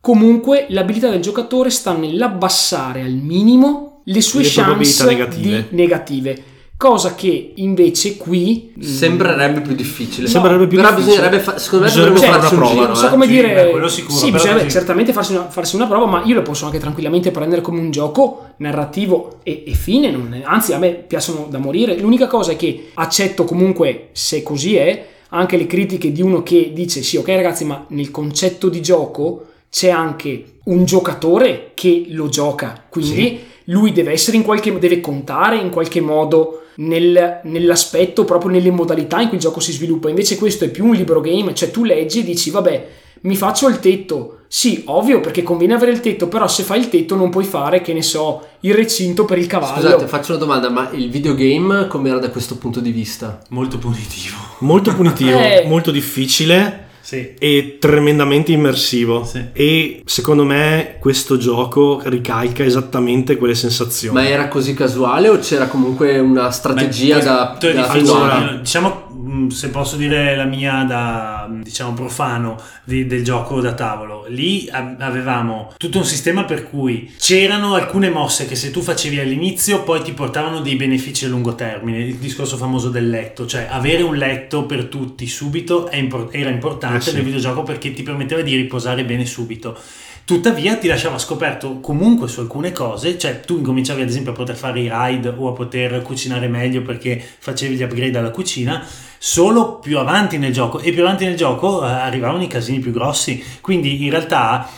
Speaker 2: comunque l'abilità del giocatore sta nell'abbassare al minimo le sue
Speaker 5: Le
Speaker 2: chance
Speaker 5: negative.
Speaker 2: di negative. Cosa che invece qui
Speaker 1: Sembrerebbe più difficile.
Speaker 5: Sembrerebbe più
Speaker 1: Però
Speaker 5: difficile.
Speaker 1: bisognerebbe fa- secondo me
Speaker 5: Bisognerebbe fare
Speaker 1: farci
Speaker 5: una
Speaker 1: un
Speaker 5: prova,
Speaker 1: giro.
Speaker 2: non so
Speaker 1: eh.
Speaker 2: come
Speaker 3: Sì,
Speaker 2: dire,
Speaker 3: beh, sicuro,
Speaker 2: sì, bisognerebbe
Speaker 3: sì.
Speaker 2: certamente farsi una, farsi una prova, ma io lo posso anche tranquillamente prendere come un gioco narrativo e, e fine. non è- anzi, a me piacciono da morire. L'unica cosa è che accetto comunque, se così è, anche le critiche di uno che dice: Sì, ok, ragazzi, ma nel concetto di gioco c'è anche un giocatore che lo gioca, quindi lui deve essere in qualche deve contare in qualche modo nel- nell'aspetto, proprio nelle modalità in cui il gioco si sviluppa. Invece questo è più un libro game, cioè tu leggi e dici, vabbè, mi faccio il tetto. Sì, ovvio, perché conviene avere il tetto, però se fai il tetto non puoi fare, che ne so, il recinto per il cavallo.
Speaker 1: Scusate, faccio una domanda, ma il videogame com'era da questo punto di vista?
Speaker 3: Molto punitivo.
Speaker 5: Molto punitivo,
Speaker 2: Eh.
Speaker 5: molto difficile
Speaker 3: Sì.
Speaker 5: e tremendamente immersivo.
Speaker 3: Sì.
Speaker 5: E secondo me questo gioco ricalca esattamente quelle sensazioni.
Speaker 1: Ma era così casuale o c'era comunque una strategia
Speaker 3: Beh,
Speaker 1: da, da?
Speaker 5: Allora-
Speaker 3: diciamo se posso dire la mia da mh, diciamo profano di- del gioco da tavolo. Lì avevamo tutto un sistema per cui c'erano alcune mosse che se tu facevi all'inizio poi ti portavano dei benefici a lungo termine. Il discorso famoso del letto cioè avere un letto per tutti subito impor- era importante
Speaker 5: Eh sì.
Speaker 3: nel videogioco perché ti permetteva di riposare bene subito Tuttavia ti lasciava scoperto comunque su alcune cose, cioè tu incominciavi ad esempio a poter fare i ride o a poter cucinare meglio perché facevi gli upgrade alla cucina solo più avanti nel gioco e più avanti nel gioco eh, arrivavano i casini più grossi, quindi in realtà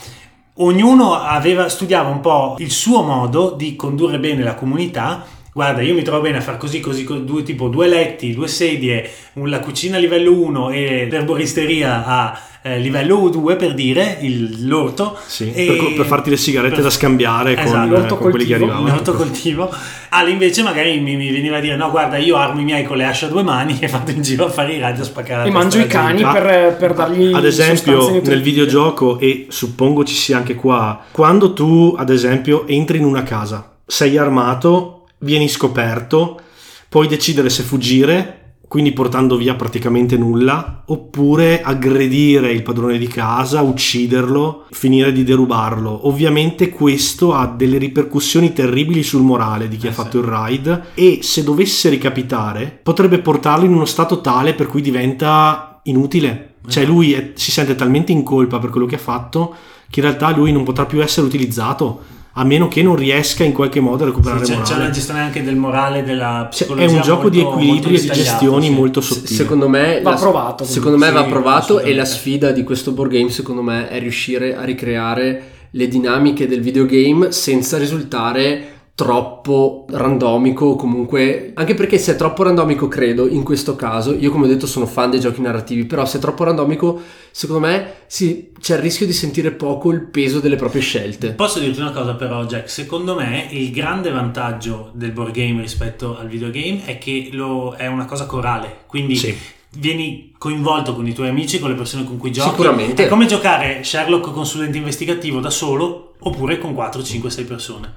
Speaker 3: ognuno aveva, studiava un po' il suo modo di condurre bene la comunità. Guarda, io mi trovo bene a far così, così, co- due, tipo due letti, due sedie, la cucina a livello 1 e l'erboristeria a eh, livello 2 per dire il, l'orto.
Speaker 5: Sì,
Speaker 3: E-
Speaker 5: per, per farti le sigarette
Speaker 3: per-
Speaker 5: da scambiare con,
Speaker 3: Esatto.
Speaker 5: eh,
Speaker 2: L'orto
Speaker 5: con quelli che
Speaker 2: coltivo,
Speaker 5: arrivavano.
Speaker 3: in autocoltivo. Ale invece magari mi, mi veniva a dire no guarda io armo i miei con le asce a due mani e vado in giro a fare i raggi a spaccare la
Speaker 2: E mangio i cani
Speaker 5: Ah,
Speaker 2: per, per dargli
Speaker 5: ad esempio nel videogioco e suppongo ci sia anche qua quando tu ad esempio entri in una casa sei armato vieni scoperto puoi decidere se fuggire quindi portando via praticamente nulla oppure aggredire il padrone di casa ucciderlo finire di derubarlo ovviamente questo ha delle ripercussioni terribili sul morale di chi
Speaker 3: Eh
Speaker 5: ha
Speaker 3: sì.
Speaker 5: fatto il raid e se dovesse ricapitare potrebbe portarlo in uno stato tale per cui diventa inutile cioè
Speaker 3: Esatto.
Speaker 5: lui è- si sente talmente in colpa per quello che ha fatto che in realtà lui non potrà più essere utilizzato a meno che non riesca in qualche modo a recuperare
Speaker 3: Sì, c'è, c'è una gestione anche del morale, della psicologia.
Speaker 5: è un gioco di
Speaker 3: molto-
Speaker 5: equilibri
Speaker 3: molto
Speaker 5: e di gestioni
Speaker 3: sì.
Speaker 5: molto sottili.
Speaker 1: Secondo me
Speaker 2: Va
Speaker 1: la-
Speaker 2: provato,
Speaker 1: Secondo me
Speaker 3: sì,
Speaker 1: va provato e la sfida di questo board game secondo me è riuscire a ricreare le dinamiche del videogame senza risultare troppo randomico comunque anche perché se è troppo randomico credo in questo caso io come ho detto sono fan dei giochi narrativi però se è troppo randomico secondo me si- c'è il rischio di sentire poco il peso delle proprie scelte
Speaker 3: Posso dirti una cosa però Jack, secondo me il grande vantaggio del board game rispetto al videogame è che lo- è una cosa corale, quindi
Speaker 5: Sì.
Speaker 3: vieni coinvolto con i tuoi amici, con le persone con cui giochi.
Speaker 1: Sicuramente.
Speaker 3: È come giocare Sherlock consulente investigativo da solo oppure con 4, 5, 6 persone.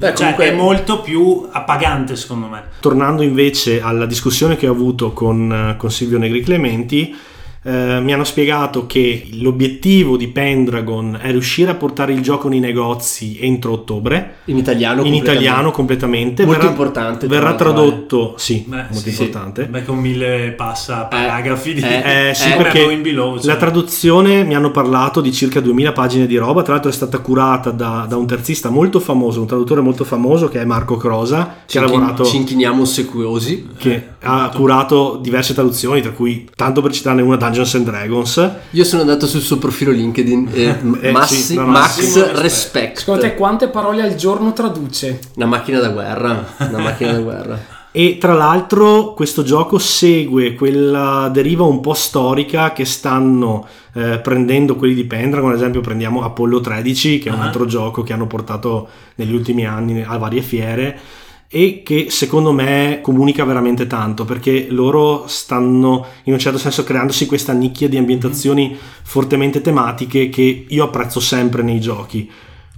Speaker 1: Beh,
Speaker 3: cioè
Speaker 1: comunque-
Speaker 3: è molto più appagante secondo me.
Speaker 5: Tornando invece alla discussione che ho avuto con, con Silvio Negri Clementi, eh, mi hanno spiegato che l'obiettivo di Pendragon è riuscire a portare il gioco nei negozi entro ottobre.
Speaker 1: In italiano.
Speaker 5: in
Speaker 1: completamente.
Speaker 5: italiano completamente.
Speaker 1: Molto
Speaker 5: verrà,
Speaker 1: importante,
Speaker 5: Verrà
Speaker 1: eh.
Speaker 5: tradotto, sì,
Speaker 3: Beh,
Speaker 5: molto
Speaker 3: sì, sì.
Speaker 5: importante.
Speaker 3: Beh, con mille passa paragrafi di
Speaker 1: eh,
Speaker 5: Eh, sì,
Speaker 1: Eh,
Speaker 3: come
Speaker 5: perché
Speaker 3: Below, cioè.
Speaker 5: la traduzione mi hanno parlato di circa 2000 pagine di roba, tra l'altro è stata curata da, da un terzista molto famoso, un traduttore molto famoso che è Marco Crosa, che
Speaker 1: Ci,
Speaker 5: ha lavorato...
Speaker 1: ci inchiniamo ossequiosi.
Speaker 5: che ha curato diverse traduzioni, tra cui, tanto per citarne una, Dungeons and Dragons.
Speaker 1: Io sono andato sul suo profilo LinkedIn e
Speaker 5: Eh,
Speaker 1: Massi-
Speaker 5: sì, no,
Speaker 1: Max
Speaker 3: massimo
Speaker 1: respect.
Speaker 2: Secondo te quante parole al giorno traduce?
Speaker 1: Una macchina da guerra. Una macchina da guerra.
Speaker 5: E tra l'altro questo gioco segue quella deriva un po' storica che stanno eh, prendendo quelli di Pendragon, ad esempio prendiamo Apollo 13 che è un
Speaker 3: Ah.
Speaker 5: altro gioco che hanno portato negli ultimi anni a varie fiere e che secondo me comunica veramente tanto perché loro stanno in un certo senso creandosi questa nicchia di ambientazioni fortemente tematiche che io apprezzo sempre nei giochi.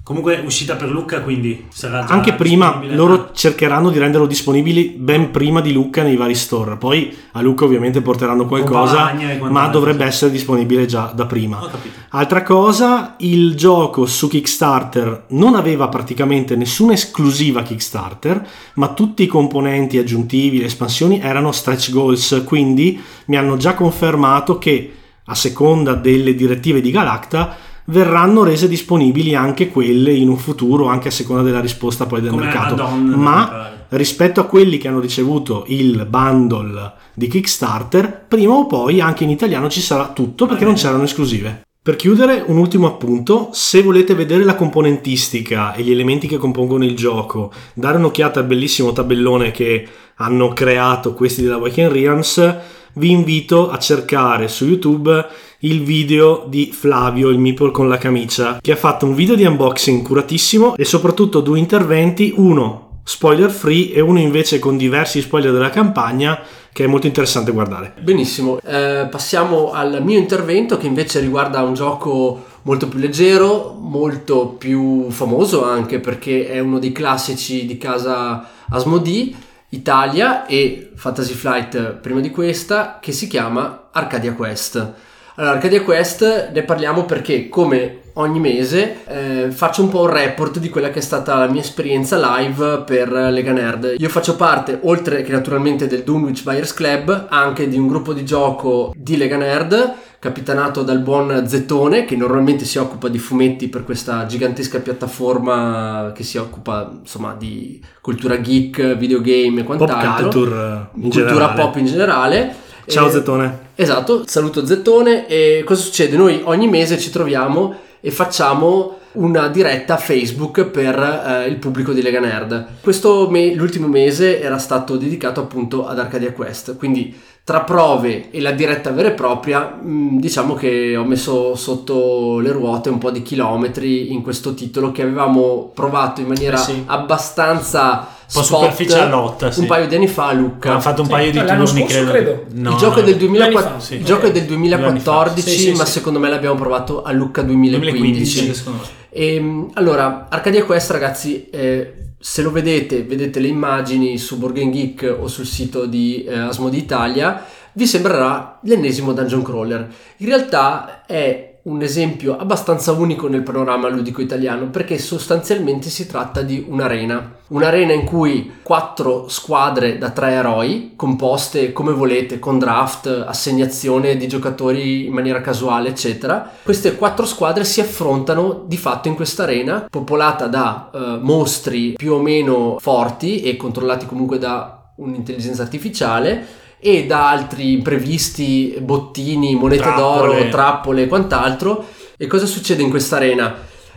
Speaker 3: Comunque uscita per Lucca, quindi sarà già
Speaker 5: Anche prima
Speaker 3: disponibile.
Speaker 5: loro
Speaker 3: Ah,
Speaker 5: cercheranno di renderlo disponibili ben prima di Lucca nei vari store. Poi a Lucca ovviamente porteranno qualcosa, ma dovrebbe essere disponibile già da prima. Altra cosa, il gioco su Kickstarter non aveva praticamente nessuna esclusiva Kickstarter, ma tutti i componenti aggiuntivi, le espansioni erano stretch goals, quindi mi hanno già confermato che a seconda delle direttive di Galacta verranno rese disponibili anche quelle in un futuro, anche a seconda della risposta poi del
Speaker 3: Come
Speaker 5: mercato. Ma rispetto a quelli che hanno ricevuto il bundle di Kickstarter, prima o poi anche in italiano ci sarà tutto perché non c'erano esclusive. Per chiudere, un ultimo appunto, se volete vedere la componentistica e gli elementi che compongono il gioco, dare un'occhiata al bellissimo tabellone che hanno creato questi della Waken Realms, vi invito a cercare su YouTube il video di Flavio, il Meeple con la camicia, che ha fatto un video di unboxing curatissimo e soprattutto due interventi, uno spoiler free e uno invece con diversi spoiler della campagna, che è molto interessante guardare.
Speaker 1: Benissimo, Eh, passiamo al mio intervento che invece riguarda un gioco molto più leggero, molto più famoso anche perché è uno dei classici di casa Asmodee Italia e Fantasy Flight prima di questa che si chiama Arcadia Quest. Allora, Arcadia Quest ne parliamo perché come ogni mese eh, faccio un po' un report di quella che è stata la mia esperienza live per Lega Nerd. Io faccio parte, oltre che naturalmente del Dunwich Buyers Club, anche di un gruppo di gioco di Lega Nerd capitanato dal buon Zettone che normalmente si occupa di fumetti per questa gigantesca piattaforma che si occupa insomma di cultura geek, videogame e
Speaker 5: Pop
Speaker 1: quant'altro
Speaker 5: culture in
Speaker 1: cultura
Speaker 5: generale.
Speaker 1: pop in generale
Speaker 5: Ciao
Speaker 1: Eh,
Speaker 5: Zettone.
Speaker 1: Esatto, saluto Zettone e cosa succede? Noi ogni mese ci troviamo e facciamo una diretta Facebook per eh, il pubblico di Lega Nerd. Questo me- l'ultimo mese era stato dedicato appunto ad Arcadia Quest, quindi tra prove e la diretta vera e propria, mh, diciamo che ho messo sotto le ruote un po' di chilometri in questo titolo che avevamo provato in maniera
Speaker 2: Eh sì.
Speaker 1: abbastanza
Speaker 3: Un po' superficialotta, sì.
Speaker 1: un paio di anni fa a Lucca.
Speaker 3: Hanno fatto un
Speaker 2: Sì,
Speaker 3: paio di turni,
Speaker 2: scorso,
Speaker 3: credo.
Speaker 2: credo.
Speaker 3: No,
Speaker 1: il gioco è
Speaker 3: no,
Speaker 1: del, 2004
Speaker 2: Due anni fa, sì.
Speaker 1: il gioco è del
Speaker 3: Due anni fa.
Speaker 1: 2014,
Speaker 2: Sì, sì,
Speaker 1: ma
Speaker 2: sì.
Speaker 1: secondo me l'abbiamo provato a Lucca 2015.
Speaker 3: 2015, secondo me.
Speaker 1: Ehm, allora, Arcadia Quest, ragazzi, eh, se lo vedete, vedete le immagini su Game Geek o sul sito di eh, Asmodee Italia, vi sembrerà l'ennesimo dungeon crawler. In realtà è un esempio abbastanza unico nel panorama ludico italiano perché sostanzialmente si tratta di un'arena. Un'arena in cui quattro squadre da tre eroi, composte come volete, con draft, assegnazione di giocatori in maniera casuale, eccetera. Queste quattro squadre si affrontano di fatto in questa arena, popolata da eh, mostri più o meno forti e controllati comunque da un'intelligenza artificiale e da altri imprevisti, bottini, monete
Speaker 3: Trappole.
Speaker 1: d'oro, trappole e quant'altro. E cosa succede in questa arena?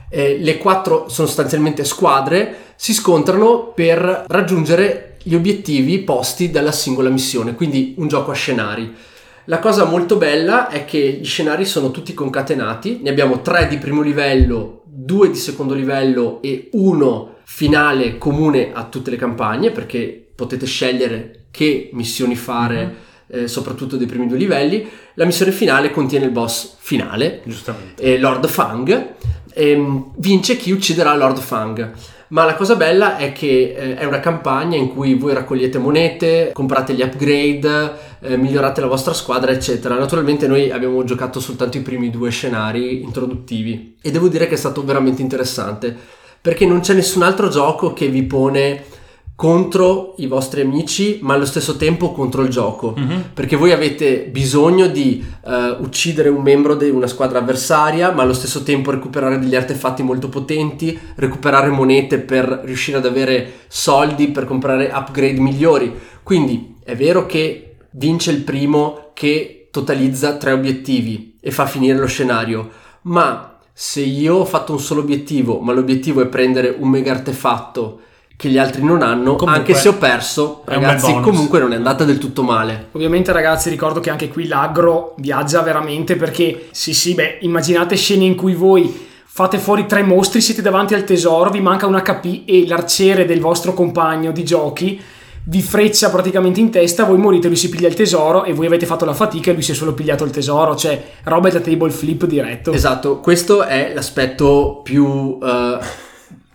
Speaker 1: Eh, le quattro sono sostanzialmente squadre, si scontrano per raggiungere gli obiettivi posti dalla singola missione, quindi un gioco a scenari. La cosa molto bella è che gli scenari sono tutti concatenati, ne abbiamo tre di primo livello, due di secondo livello e uno finale comune a tutte le campagne perché potete scegliere che missioni fare eh, soprattutto dei primi due livelli. La missione finale contiene il boss finale, eh, Lord Fang. Ehm, vince chi ucciderà Lord Fang. Ma la cosa bella è che eh, è una campagna in cui voi raccogliete monete, comprate gli upgrade, eh, migliorate la vostra squadra, eccetera. Naturalmente noi abbiamo giocato soltanto i primi due scenari introduttivi e devo dire che è stato veramente interessante perché non c'è nessun altro gioco che vi pone contro i vostri amici, ma allo stesso tempo contro il gioco. Perché voi avete bisogno di eh, uccidere un membro di una squadra avversaria, ma allo stesso tempo recuperare degli artefatti molto potenti, recuperare monete per riuscire ad avere soldi per comprare upgrade migliori. Quindi è vero che vince il primo che totalizza tre obiettivi e fa finire lo scenario, ma se io ho fatto un solo obiettivo, ma l'obiettivo è prendere un mega artefatto che gli altri non hanno,
Speaker 3: Comunque,
Speaker 1: anche se ho perso, ragazzi, comunque non è andata del tutto male.
Speaker 2: Ovviamente ragazzi ricordo che anche qui l'aggro viaggia veramente perché sì sì beh immaginate scene in cui voi fate fuori tre mostri, siete davanti al tesoro, vi manca un HP e l'arciere del vostro compagno di giochi vi freccia praticamente in testa, voi morite, lui si piglia il tesoro e voi avete fatto la fatica e lui si è solo pigliato il tesoro, cioè roba da table flip diretto.
Speaker 1: Esatto, questo è l'aspetto più eh,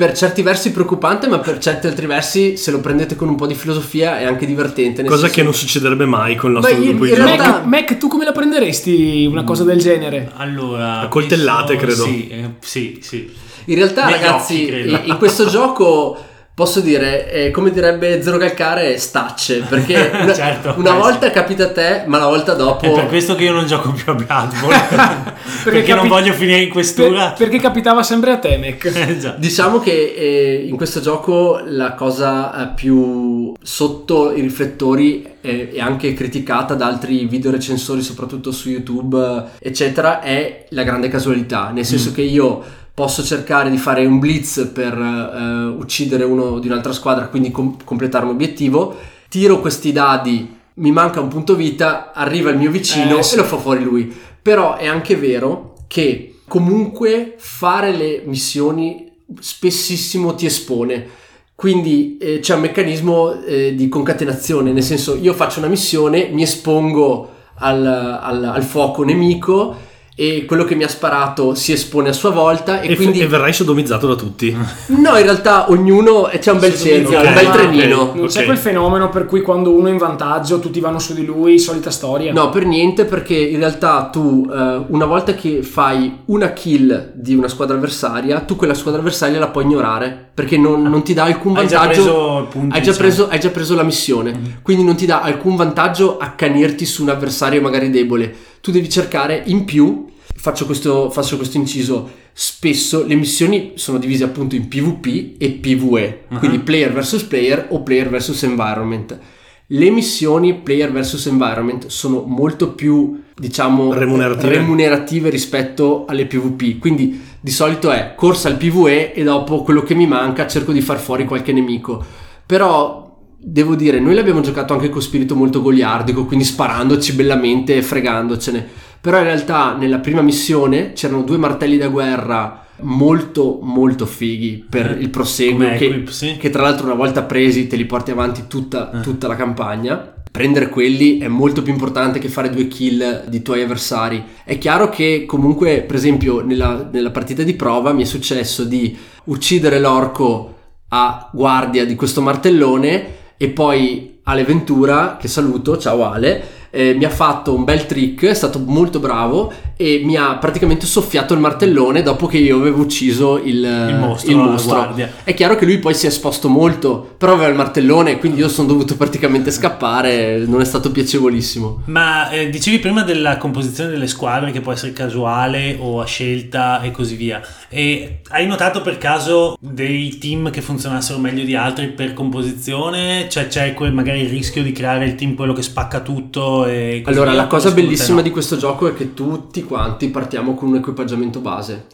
Speaker 1: per certi versi preoccupante, ma per certi altri versi, se lo prendete con un po' di filosofia, è anche divertente.
Speaker 5: Cosa
Speaker 1: senso-
Speaker 5: che non succederebbe mai con il nostro
Speaker 1: Beh, in-
Speaker 5: gruppo di
Speaker 1: in
Speaker 5: giochi.
Speaker 1: realtà-
Speaker 2: Mac, Mac, tu come la prenderesti una cosa del genere?
Speaker 3: Allora,
Speaker 5: A coltellate,
Speaker 3: penso-
Speaker 5: credo.
Speaker 3: Sì, eh, sì, sì.
Speaker 1: In realtà,
Speaker 3: Negli
Speaker 1: ragazzi,
Speaker 3: occhi, credo.
Speaker 1: in in questo gioco posso dire, eh, come direbbe Zero Calcare, stacce. Perché una,
Speaker 3: Certo,
Speaker 1: una volta capita a te, ma la volta dopo.
Speaker 3: È per questo che io non gioco più a Bloodborne. perché,
Speaker 2: capi-
Speaker 3: non voglio finire in questura.
Speaker 2: Per- perché capitava sempre a te, Mac.
Speaker 3: Eh.
Speaker 1: Diciamo che eh, in questo gioco la cosa eh, più sotto i riflettori e anche criticata da altri video recensori, soprattutto su YouTube, eccetera, è la grande casualità. Nel senso che io posso cercare di fare un blitz per eh, uccidere uno di un'altra squadra, quindi com- completare un obiettivo, tiro questi dadi, mi manca un punto vita, arriva il mio vicino
Speaker 2: Eh, sì.
Speaker 1: e lo fa fuori lui. Però è anche vero che comunque fare le missioni spessissimo ti espone. Quindi eh, c'è un meccanismo eh, di concatenazione, nel senso io faccio una missione, mi espongo al, al- al fuoco nemico e quello che mi ha sparato si espone a sua volta e,
Speaker 5: E,
Speaker 1: quindi
Speaker 5: e verrai sodomizzato da tutti.
Speaker 1: no in realtà ognuno eh, c'è un bel cerchio,
Speaker 5: ok,
Speaker 1: un bel trenino.
Speaker 2: Non c'è quel fenomeno per cui quando uno è in vantaggio tutti vanno su di lui, solita storia.
Speaker 1: No, per niente, perché in realtà tu, eh, una volta che fai una kill di una squadra avversaria, tu quella squadra avversaria la puoi ignorare, perché non, non ti dà alcun
Speaker 3: Hai già
Speaker 1: vantaggio.
Speaker 3: preso punti,
Speaker 1: hai, già preso, hai già preso la missione, quindi non ti dà alcun vantaggio accanirti su un avversario magari debole. Tu devi cercare in più. Faccio questo, faccio questo inciso. Spesso le missioni sono divise appunto in PvP e PvE, quindi player versus player o player versus environment. Le missioni player versus environment sono molto più, diciamo,
Speaker 5: Remunerative.
Speaker 1: remunerative rispetto alle PvP. Quindi di solito è corsa al PvE e dopo quello che mi manca cerco di far fuori qualche nemico. Però devo dire, noi l'abbiamo giocato anche con spirito molto goliardico, quindi sparandoci bellamente e fregandocene. Però in realtà nella prima missione c'erano due martelli da guerra molto molto fighi per
Speaker 3: Eh,
Speaker 1: il proseguo che,
Speaker 3: equip, sì.
Speaker 1: che tra l'altro una volta presi te li porti avanti tutta, tutta la campagna. Prendere quelli è molto più importante che fare due kill di tuoi avversari. È chiaro che comunque, per esempio, nella, nella partita di prova mi è successo di uccidere l'orco a guardia di questo martellone e poi Ale Ventura, che saluto, ciao Ale, eh, mi ha fatto un bel trick, è stato molto bravo e mi ha praticamente soffiato il martellone dopo che io avevo ucciso il,
Speaker 3: Il mostro
Speaker 1: il mostro. È chiaro che lui poi si è esposto molto, però aveva il martellone, quindi io sono dovuto praticamente scappare, non è stato piacevolissimo.
Speaker 3: Ma eh, dicevi prima della composizione delle squadre che può essere casuale o a scelta e così via. E hai notato per caso dei team che funzionassero meglio di altri per composizione? Cioè c'è quel, magari il rischio di creare il team quello che spacca tutto così
Speaker 1: Allora, la cosa bellissima
Speaker 3: no?
Speaker 1: di questo gioco è che tutti quanti partiamo con un equipaggiamento base,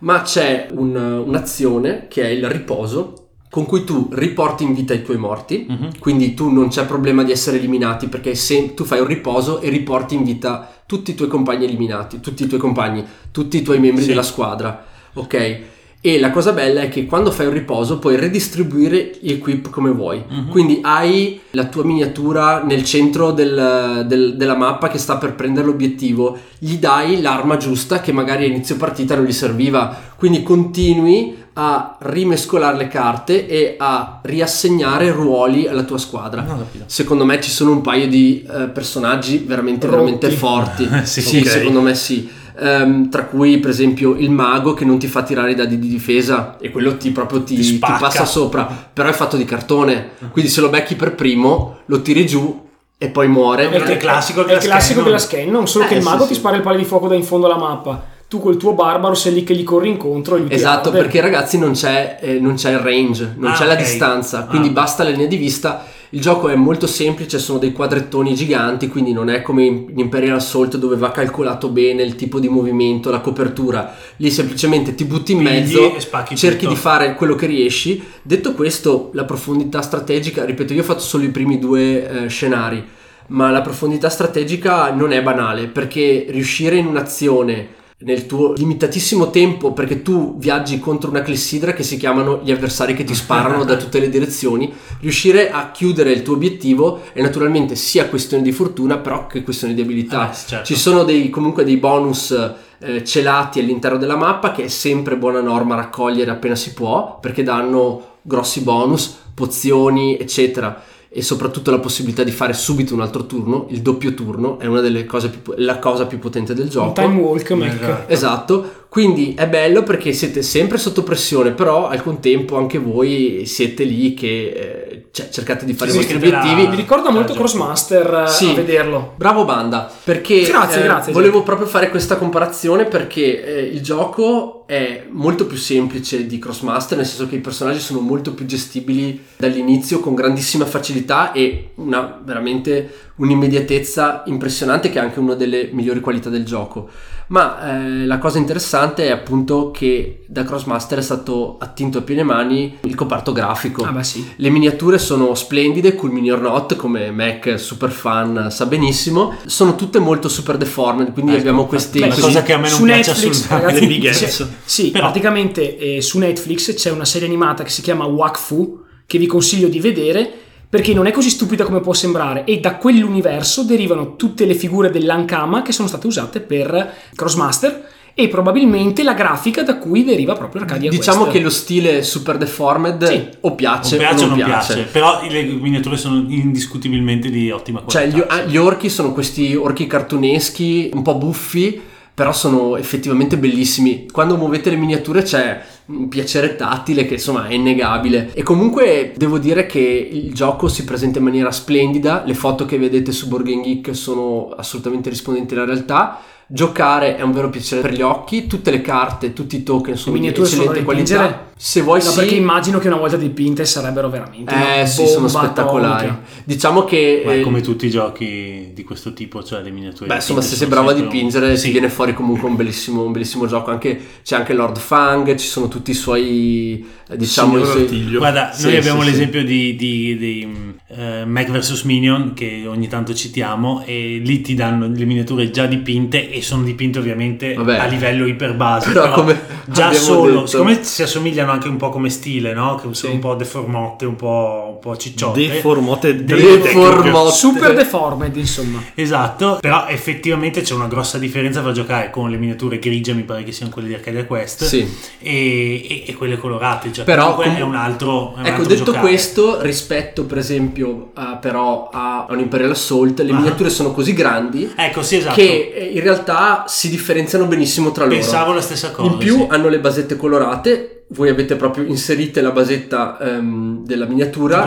Speaker 1: ma c'è un- un'azione che è il riposo con cui tu riporti in vita i tuoi morti,
Speaker 3: Mhm.
Speaker 1: quindi tu non c'è problema di essere eliminati perché se tu fai un riposo e riporti in vita tutti i tuoi compagni eliminati, tutti i tuoi compagni, tutti i tuoi membri
Speaker 3: Sì.
Speaker 1: della squadra, ok? E la cosa bella è che quando fai un riposo puoi redistribuire gli equip come vuoi.
Speaker 3: Mhm.
Speaker 1: Quindi hai la tua miniatura nel centro del- del- della mappa che sta per prendere l'obiettivo, gli dai l'arma giusta che magari a inizio partita non gli serviva. Quindi continui a rimescolare le carte e a riassegnare ruoli alla tua squadra.
Speaker 3: Capito.
Speaker 1: Secondo me ci sono un paio di eh, personaggi veramente,
Speaker 2: Rotti.
Speaker 1: veramente forti.
Speaker 3: Sì,
Speaker 1: Sì,
Speaker 5: ok.
Speaker 1: secondo me sì. Ehm, tra cui, per esempio, il mago che non ti fa tirare i dadi di difesa e quello ti proprio ti,
Speaker 3: Ti
Speaker 1: ti passa sopra. Però è fatto di cartone. Quindi se lo becchi per primo, lo tiri giù e poi muore.
Speaker 3: È il classico
Speaker 2: È il classico
Speaker 3: della
Speaker 2: della
Speaker 3: scan,
Speaker 2: scan, non solo
Speaker 1: Eh,
Speaker 2: che il mago
Speaker 1: sì.
Speaker 2: ti spara il palo di fuoco da in fondo alla mappa. Tu col tuo barbaro sei lì che gli corri incontro e ti
Speaker 1: Esatto, perché ragazzi non c'è, eh, non c'è il range, non
Speaker 3: Ah,
Speaker 1: c'è la
Speaker 3: ok.
Speaker 1: distanza, quindi
Speaker 3: Ah.
Speaker 1: basta la linea di vista. Il gioco è molto semplice, sono dei quadrettoni giganti, quindi non è come in Imperial Assault dove va calcolato bene il tipo di movimento, la copertura. Lì semplicemente ti butti in mezzo,
Speaker 3: e
Speaker 1: cerchi
Speaker 3: tutto.
Speaker 1: di fare quello che riesci. Detto questo, la profondità strategica, ripeto, io ho fatto solo i primi due eh, scenari, ma la profondità strategica non è banale, perché riuscire in un'azione nel tuo limitatissimo tempo perché tu viaggi contro una clessidra che si chiamano gli avversari che ti sparano da tutte le direzioni riuscire a chiudere il tuo obiettivo è naturalmente sia questione di fortuna però che questione di abilità
Speaker 3: Eh, certo.
Speaker 1: ci sono dei, comunque dei bonus eh, celati all'interno della mappa che è sempre buona norma raccogliere appena si può perché danno grossi bonus pozioni eccetera e soprattutto la possibilità di fare subito un altro turno il doppio turno è una delle cose più, la cosa più potente del
Speaker 2: Un
Speaker 1: gioco
Speaker 2: time walk, Mac.
Speaker 3: Esatto.
Speaker 1: Quindi è bello perché siete sempre sotto pressione, però al contempo anche voi siete lì che eh, cioè, cercate di fare
Speaker 3: Sì,
Speaker 1: i vostri
Speaker 3: la-
Speaker 1: obiettivi.
Speaker 2: Mi ricorda molto
Speaker 3: Ah, già.
Speaker 2: Crossmaster eh,
Speaker 1: Sì.
Speaker 2: a vederlo.
Speaker 1: Bravo Banda, perché
Speaker 2: Grazie,
Speaker 1: eh,
Speaker 2: grazie,
Speaker 1: volevo proprio fare questa comparazione perché eh, il gioco è molto più semplice di Crossmaster, nel senso che i personaggi sono molto più gestibili dall'inizio con grandissima facilità e una veramente un'immediatezza impressionante che è anche una delle migliori qualità del gioco. Ma eh, la cosa interessante è appunto che da Crossmaster è stato attinto a piene mani il comparto grafico.
Speaker 2: Ah, beh, sì.
Speaker 1: Le miniature sono splendide, cool mini or not, come Mac super fan sa benissimo. Sono tutte molto super deformed, quindi
Speaker 3: Ecco,
Speaker 1: abbiamo questi...
Speaker 2: Beh,
Speaker 3: cosa che a me non
Speaker 2: su
Speaker 3: piace
Speaker 2: Netflix,
Speaker 3: assolutamente.
Speaker 2: ragazzi,
Speaker 5: big ads.
Speaker 2: Sì,
Speaker 3: Però-
Speaker 2: praticamente eh, su Netflix c'è una serie animata che si chiama Wakfu, che vi consiglio di vedere, perché non è così stupida come può sembrare, e da quell'universo derivano tutte le figure dell'Ankama che sono state usate per Crossmaster, e probabilmente la grafica da cui deriva proprio Arcadia
Speaker 1: Diciamo
Speaker 2: Quest.
Speaker 1: che lo stile super deformed
Speaker 2: Sì.
Speaker 1: o piace
Speaker 3: O piace
Speaker 1: o non
Speaker 3: non
Speaker 1: piace.
Speaker 3: piace. Però le miniature sono indiscutibilmente di ottima
Speaker 1: Cioè,
Speaker 3: qualità.
Speaker 1: gli, gli orchi sono questi orchi cartuneschi, un po' buffi, però sono effettivamente bellissimi. Quando muovete le miniature c'è un piacere tattile che insomma è innegabile. E comunque devo dire che il gioco si presenta in maniera splendida, le foto che vedete su Board Game Geek sono assolutamente rispondenti alla realtà. Giocare è un vero piacere per gli occhi, tutte le carte, tutti i token sono di eccellente qualità.
Speaker 2: dipingere?
Speaker 1: Se vuoi
Speaker 2: No,
Speaker 1: sì,
Speaker 2: perché immagino che una volta dipinte sarebbero veramente
Speaker 1: eh sì, sono spettacolari.
Speaker 2: atomica.
Speaker 1: Diciamo che
Speaker 3: Ma
Speaker 1: eh,
Speaker 3: come tutti i giochi di questo tipo, cioè le miniature.
Speaker 1: Beh, insomma, se sei bravo a dipingere,
Speaker 3: Sì.
Speaker 1: ti viene fuori comunque un bellissimo, un bellissimo gioco. Anche, c'è anche Lord Fang, ci sono tutti i suoi, eh, diciamo, i suoi-.
Speaker 3: Guarda,
Speaker 1: Sì,
Speaker 3: noi abbiamo
Speaker 1: sì,
Speaker 3: l'esempio di, di, di, eh, Mac vs Minion che ogni tanto citiamo e lì ti danno le miniature già dipinte e sono dipinte ovviamente
Speaker 1: Vabbè.
Speaker 3: a livello iperbase.
Speaker 1: Però come
Speaker 3: già solo,
Speaker 1: detto-
Speaker 3: siccome si assomigliano anche un po' come stile, no? Che sono
Speaker 1: Sì.
Speaker 3: un po' deformotte, un po', un po' cicciotte.
Speaker 5: Deformote
Speaker 1: Deformote.
Speaker 2: super deformed insomma
Speaker 3: Esatto, però effettivamente c'è una grossa differenza tra giocare con le miniature grigie, mi pare che siano quelle di Arcadia Quest,
Speaker 1: Sì.
Speaker 3: e, e- e quelle colorate. Cioè,
Speaker 1: Però com-
Speaker 3: è un altro. è un
Speaker 1: Ecco,
Speaker 3: altro
Speaker 1: detto
Speaker 3: giocare.
Speaker 1: questo, rispetto per esempio a, però a un Imperial Assault, le
Speaker 3: Ah.
Speaker 1: miniature sono così grandi
Speaker 3: Ecco, sì, esatto.
Speaker 1: che eh, in realtà si differenziano benissimo tra loro.
Speaker 3: Pensavo la stessa cosa.
Speaker 1: In più
Speaker 3: sì.
Speaker 1: hanno le basette colorate, voi avete proprio inserite la basetta ehm, della miniatura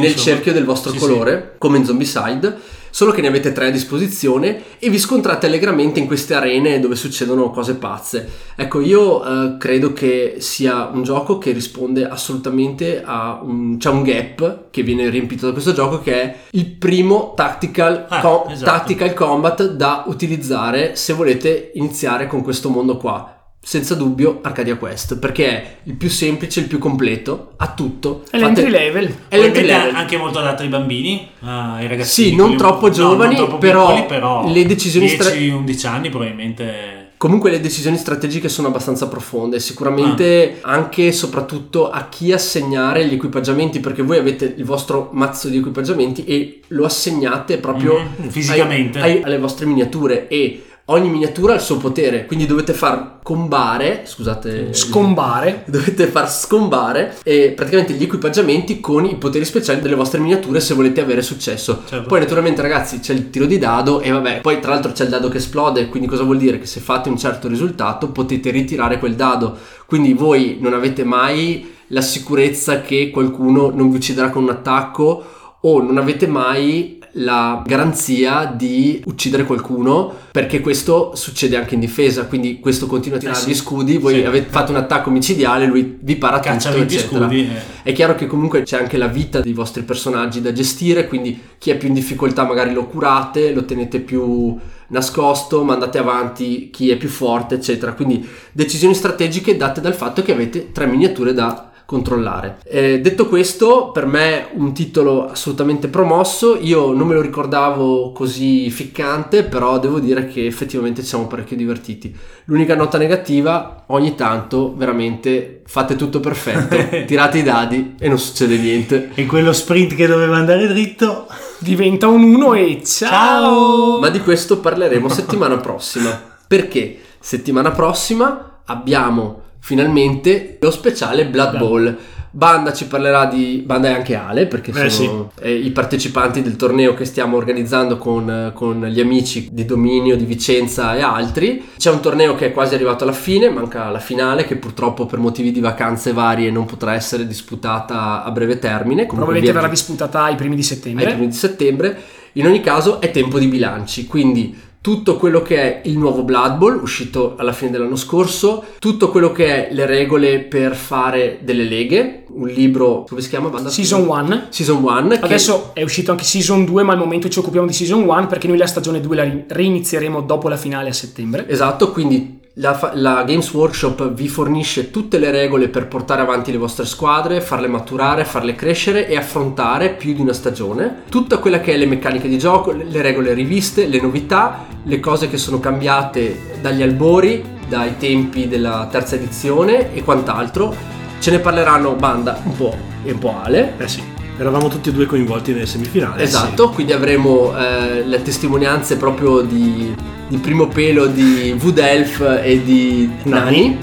Speaker 1: nel
Speaker 3: insomma.
Speaker 1: cerchio del vostro
Speaker 3: Sì,
Speaker 1: colore, come in Zombicide, solo che ne avete tre a disposizione e vi scontrate allegramente in queste arene dove succedono cose pazze. Ecco, io eh, credo che sia un gioco che risponde assolutamente a un, c'è un gap che viene riempito da questo gioco che è il primo tactical,
Speaker 3: Ah,
Speaker 1: co-
Speaker 3: esatto.
Speaker 1: tactical combat da utilizzare se volete iniziare con questo mondo qua. Senza dubbio Arcadia Quest, perché è il più semplice, il più completo, ha tutto.
Speaker 2: è
Speaker 1: Fate-
Speaker 2: l'entry level
Speaker 1: È l'entry level.
Speaker 3: anche molto adatto ai bambini, ai ragazzini.
Speaker 1: Sì, non troppo
Speaker 3: no,
Speaker 1: giovani,
Speaker 3: non troppo
Speaker 1: però
Speaker 3: piccoli, però
Speaker 1: le decisioni stra-
Speaker 3: 10-11 anni probabilmente
Speaker 1: Comunque le decisioni strategiche sono abbastanza profonde, sicuramente anche e soprattutto a chi assegnare gli equipaggiamenti, perché voi avete il vostro mazzo di equipaggiamenti e lo assegnate proprio
Speaker 3: Mhm, fisicamente.
Speaker 1: ai- ai- alle vostre miniature e ogni miniatura ha il suo potere, quindi dovete far combare, scusate,
Speaker 2: Scombare.
Speaker 1: dovete far scombare eh, praticamente gli equipaggiamenti con i poteri speciali delle vostre miniature se volete avere successo.
Speaker 3: Certo.
Speaker 1: Poi naturalmente ragazzi c'è il tiro di dado e vabbè, poi tra l'altro c'è il dado che esplode, quindi cosa vuol dire? Che se fate un certo risultato potete ritirare quel dado, quindi voi non avete mai la sicurezza che qualcuno non vi ucciderà con un attacco o non avete mai la garanzia di uccidere qualcuno perché questo succede anche in difesa quindi questo continua a tirare
Speaker 3: Eh sì.
Speaker 1: gli scudi voi
Speaker 3: Sì.
Speaker 1: avete fatto un attacco micidiale lui vi para
Speaker 3: Caccia
Speaker 1: tutto
Speaker 3: 20
Speaker 1: eccetera
Speaker 3: scudi. eh.
Speaker 1: è chiaro che comunque c'è anche la vita dei vostri personaggi da gestire, quindi chi è più in difficoltà magari lo curate, lo tenete più nascosto, mandate avanti chi è più forte, eccetera. Quindi decisioni strategiche date dal fatto che avete tre miniature da controllare. Eh, detto questo, per me un titolo assolutamente promosso, io non me lo ricordavo così ficcante, però devo dire che effettivamente ci siamo parecchio divertiti. L'unica nota negativa, ogni tanto veramente fate tutto perfetto, tirate i dadi e non succede niente.
Speaker 3: E quello sprint che doveva andare dritto.
Speaker 2: Diventa un 1 e ciao!
Speaker 1: Ma di questo parleremo settimana prossima. Perché settimana prossima abbiamo finalmente lo speciale Blood Bowl. Banda ci parlerà di Banda e anche Ale perché
Speaker 5: Eh,
Speaker 1: sono eh, i partecipanti del torneo che stiamo organizzando con, con gli amici di Dominio, di Vicenza e altri. C'è un torneo che è quasi arrivato alla fine, manca la finale che purtroppo per motivi di vacanze varie non potrà essere disputata a breve termine. Comunque
Speaker 2: Probabilmente verrà disputata ai primi di
Speaker 1: ai
Speaker 2: settembre.
Speaker 1: primi di settembre. In ogni caso è tempo di bilanci, quindi tutto quello che è il nuovo Blood Bowl uscito alla fine dell'anno scorso, tutto quello che è le regole per fare delle leghe, un libro, come si chiama? Banda?
Speaker 2: Season 1.
Speaker 1: Season 1. che-
Speaker 2: Adesso è uscito anche Season 2, ma al momento ci occupiamo di Season 1 perché noi la stagione 2 la ri- reinizieremo dopo la finale a settembre.
Speaker 1: Esatto, quindi la, la Games Workshop vi fornisce tutte le regole per portare avanti le vostre squadre, farle maturare, farle crescere e affrontare più di una stagione. Tutta quella che è le meccaniche di gioco, le regole riviste, le novità, le cose che sono cambiate dagli albori, dai tempi della terza edizione e quant'altro. Ce ne parleranno Banda un po' e un po' Ale.
Speaker 5: Eh sì, eravamo tutti e due coinvolti nelle semifinali.
Speaker 1: Esatto, quindi avremo eh, le testimonianze proprio di, di primo pelo di Wood Elf e di Nani,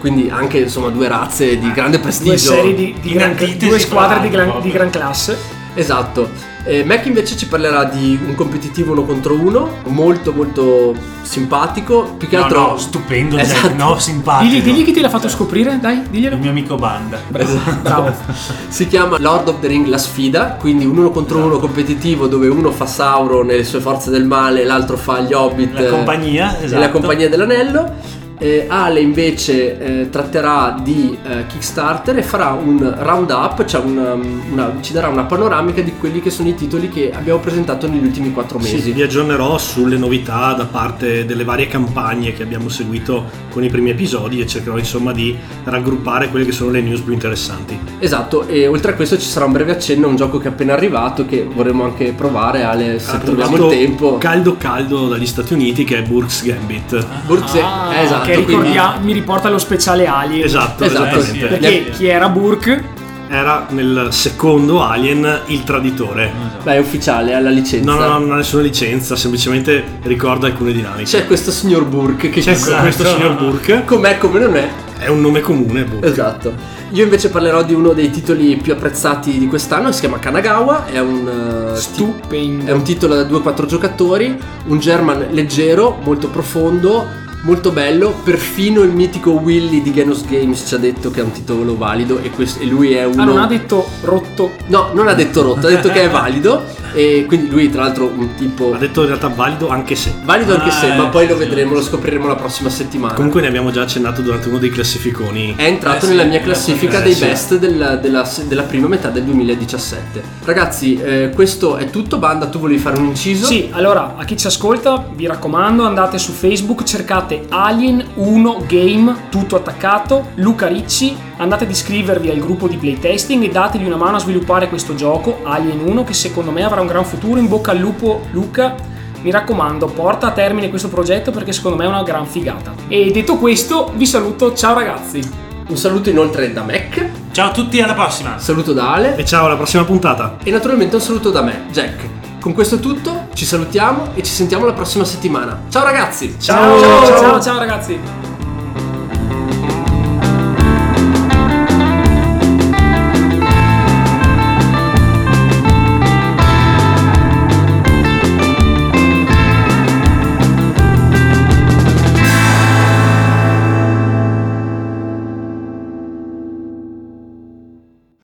Speaker 1: quindi anche insomma due razze di grande prestigio.
Speaker 2: Due serie di, di gran- due squadre di gran, di gran classe.
Speaker 1: Esatto. Eh, Mac invece ci parlerà di un competitivo uno contro uno, molto molto simpatico, più che
Speaker 3: No,
Speaker 1: altro...
Speaker 3: no, stupendo, Jack,
Speaker 1: Esatto.
Speaker 3: no, simpatico.
Speaker 2: Digli, digli chi te l'ha fatto scoprire, dai, diglielo.
Speaker 3: Il mio amico Banda.
Speaker 2: Bravo.
Speaker 1: Si chiama Lord of the Ring La Sfida, quindi un uno contro uno competitivo dove uno fa Sauron e le sue forze del male, l'altro fa gli Hobbit
Speaker 3: La compagnia,
Speaker 1: e
Speaker 3: esatto.
Speaker 1: la compagnia dell'anello. Eh, Ale invece eh, tratterà di eh, Kickstarter e farà un roundup, cioè una- una- ci darà una panoramica di quelli che sono i titoli che abbiamo presentato negli ultimi quattro mesi.
Speaker 5: Sì, vi aggiornerò sulle novità da parte delle varie campagne che abbiamo seguito con i primi episodi e cercherò insomma di raggruppare quelle che sono le news più interessanti.
Speaker 1: Esatto, e oltre a questo ci sarà un breve accenno a un gioco che è appena arrivato che vorremmo anche provare, Ale, se troviamo il tempo.
Speaker 5: Caldo caldo dagli Stati Uniti che è Burks Gambit.
Speaker 1: Burze-
Speaker 2: Ah,
Speaker 1: eh, esatto,
Speaker 2: che
Speaker 1: quindi-
Speaker 2: ricordia- mi riporta allo speciale Alien.
Speaker 5: Esatto,
Speaker 1: Esatto,
Speaker 5: esattamente.
Speaker 3: sì.
Speaker 2: Perché chi era Burke?
Speaker 5: Era nel secondo Alien il traditore.
Speaker 1: Beh, è ufficiale, ha la licenza.
Speaker 5: No, no, no, non ha nessuna licenza, semplicemente ricorda alcune dinamiche.
Speaker 1: C'è questo signor Burke che
Speaker 5: C'è
Speaker 1: ci
Speaker 5: questo signor Burke,
Speaker 1: com'è come non è.
Speaker 5: è un nome comune. Burke.
Speaker 1: Esatto. Io invece parlerò di uno dei titoli più apprezzati di quest'anno, si chiama Kanagawa, è un, eh,
Speaker 2: Stupendo.
Speaker 1: è un titolo da 2-4 giocatori, un German leggero, molto profondo, molto bello, perfino il mitico Willy di Genos Games ci ha detto che è un titolo valido e, questo- e lui è uno...
Speaker 2: Ah, non ha detto rotto.
Speaker 1: No, non ha detto rotto, ha detto che è valido e quindi lui tra l'altro un tipo...
Speaker 5: Ha detto in realtà valido anche se.
Speaker 1: Valido anche se,
Speaker 3: Ah,
Speaker 1: ma poi lo
Speaker 3: sì,
Speaker 1: vedremo, lo scopriremo la prossima settimana.
Speaker 5: Comunque ne abbiamo già accennato durante uno dei classificoni.
Speaker 1: È entrato
Speaker 3: Eh sì,
Speaker 1: nella mia
Speaker 3: eh
Speaker 1: classifica
Speaker 3: sì,
Speaker 1: dei
Speaker 3: sì.
Speaker 1: best della, della- della prima metà del 2017. Ragazzi, eh, questo è tutto. Banda, tu volevi fare un inciso?
Speaker 2: Sì, allora, a chi ci ascolta, vi raccomando, andate su Facebook, cercate Alien 1 Game, tutto attaccato, Luca Ricci, andate ad iscrivervi al gruppo di playtesting e dategli una mano a sviluppare questo gioco, Alien 1, che secondo me avrà un gran futuro. In bocca al lupo, Luca. Mi raccomando, porta a termine questo progetto perché secondo me è una gran figata. E detto questo, vi saluto, ciao ragazzi.
Speaker 1: Un saluto inoltre da Mac,
Speaker 3: Ciao a tutti, alla prossima!
Speaker 1: saluto da Ale
Speaker 5: E ciao, alla prossima puntata.
Speaker 1: e naturalmente un saluto da me, Jack. Con questo è tutto, ci salutiamo e ci sentiamo la prossima settimana. Ciao ragazzi!
Speaker 2: ciao, ciao, ciao ragazzi.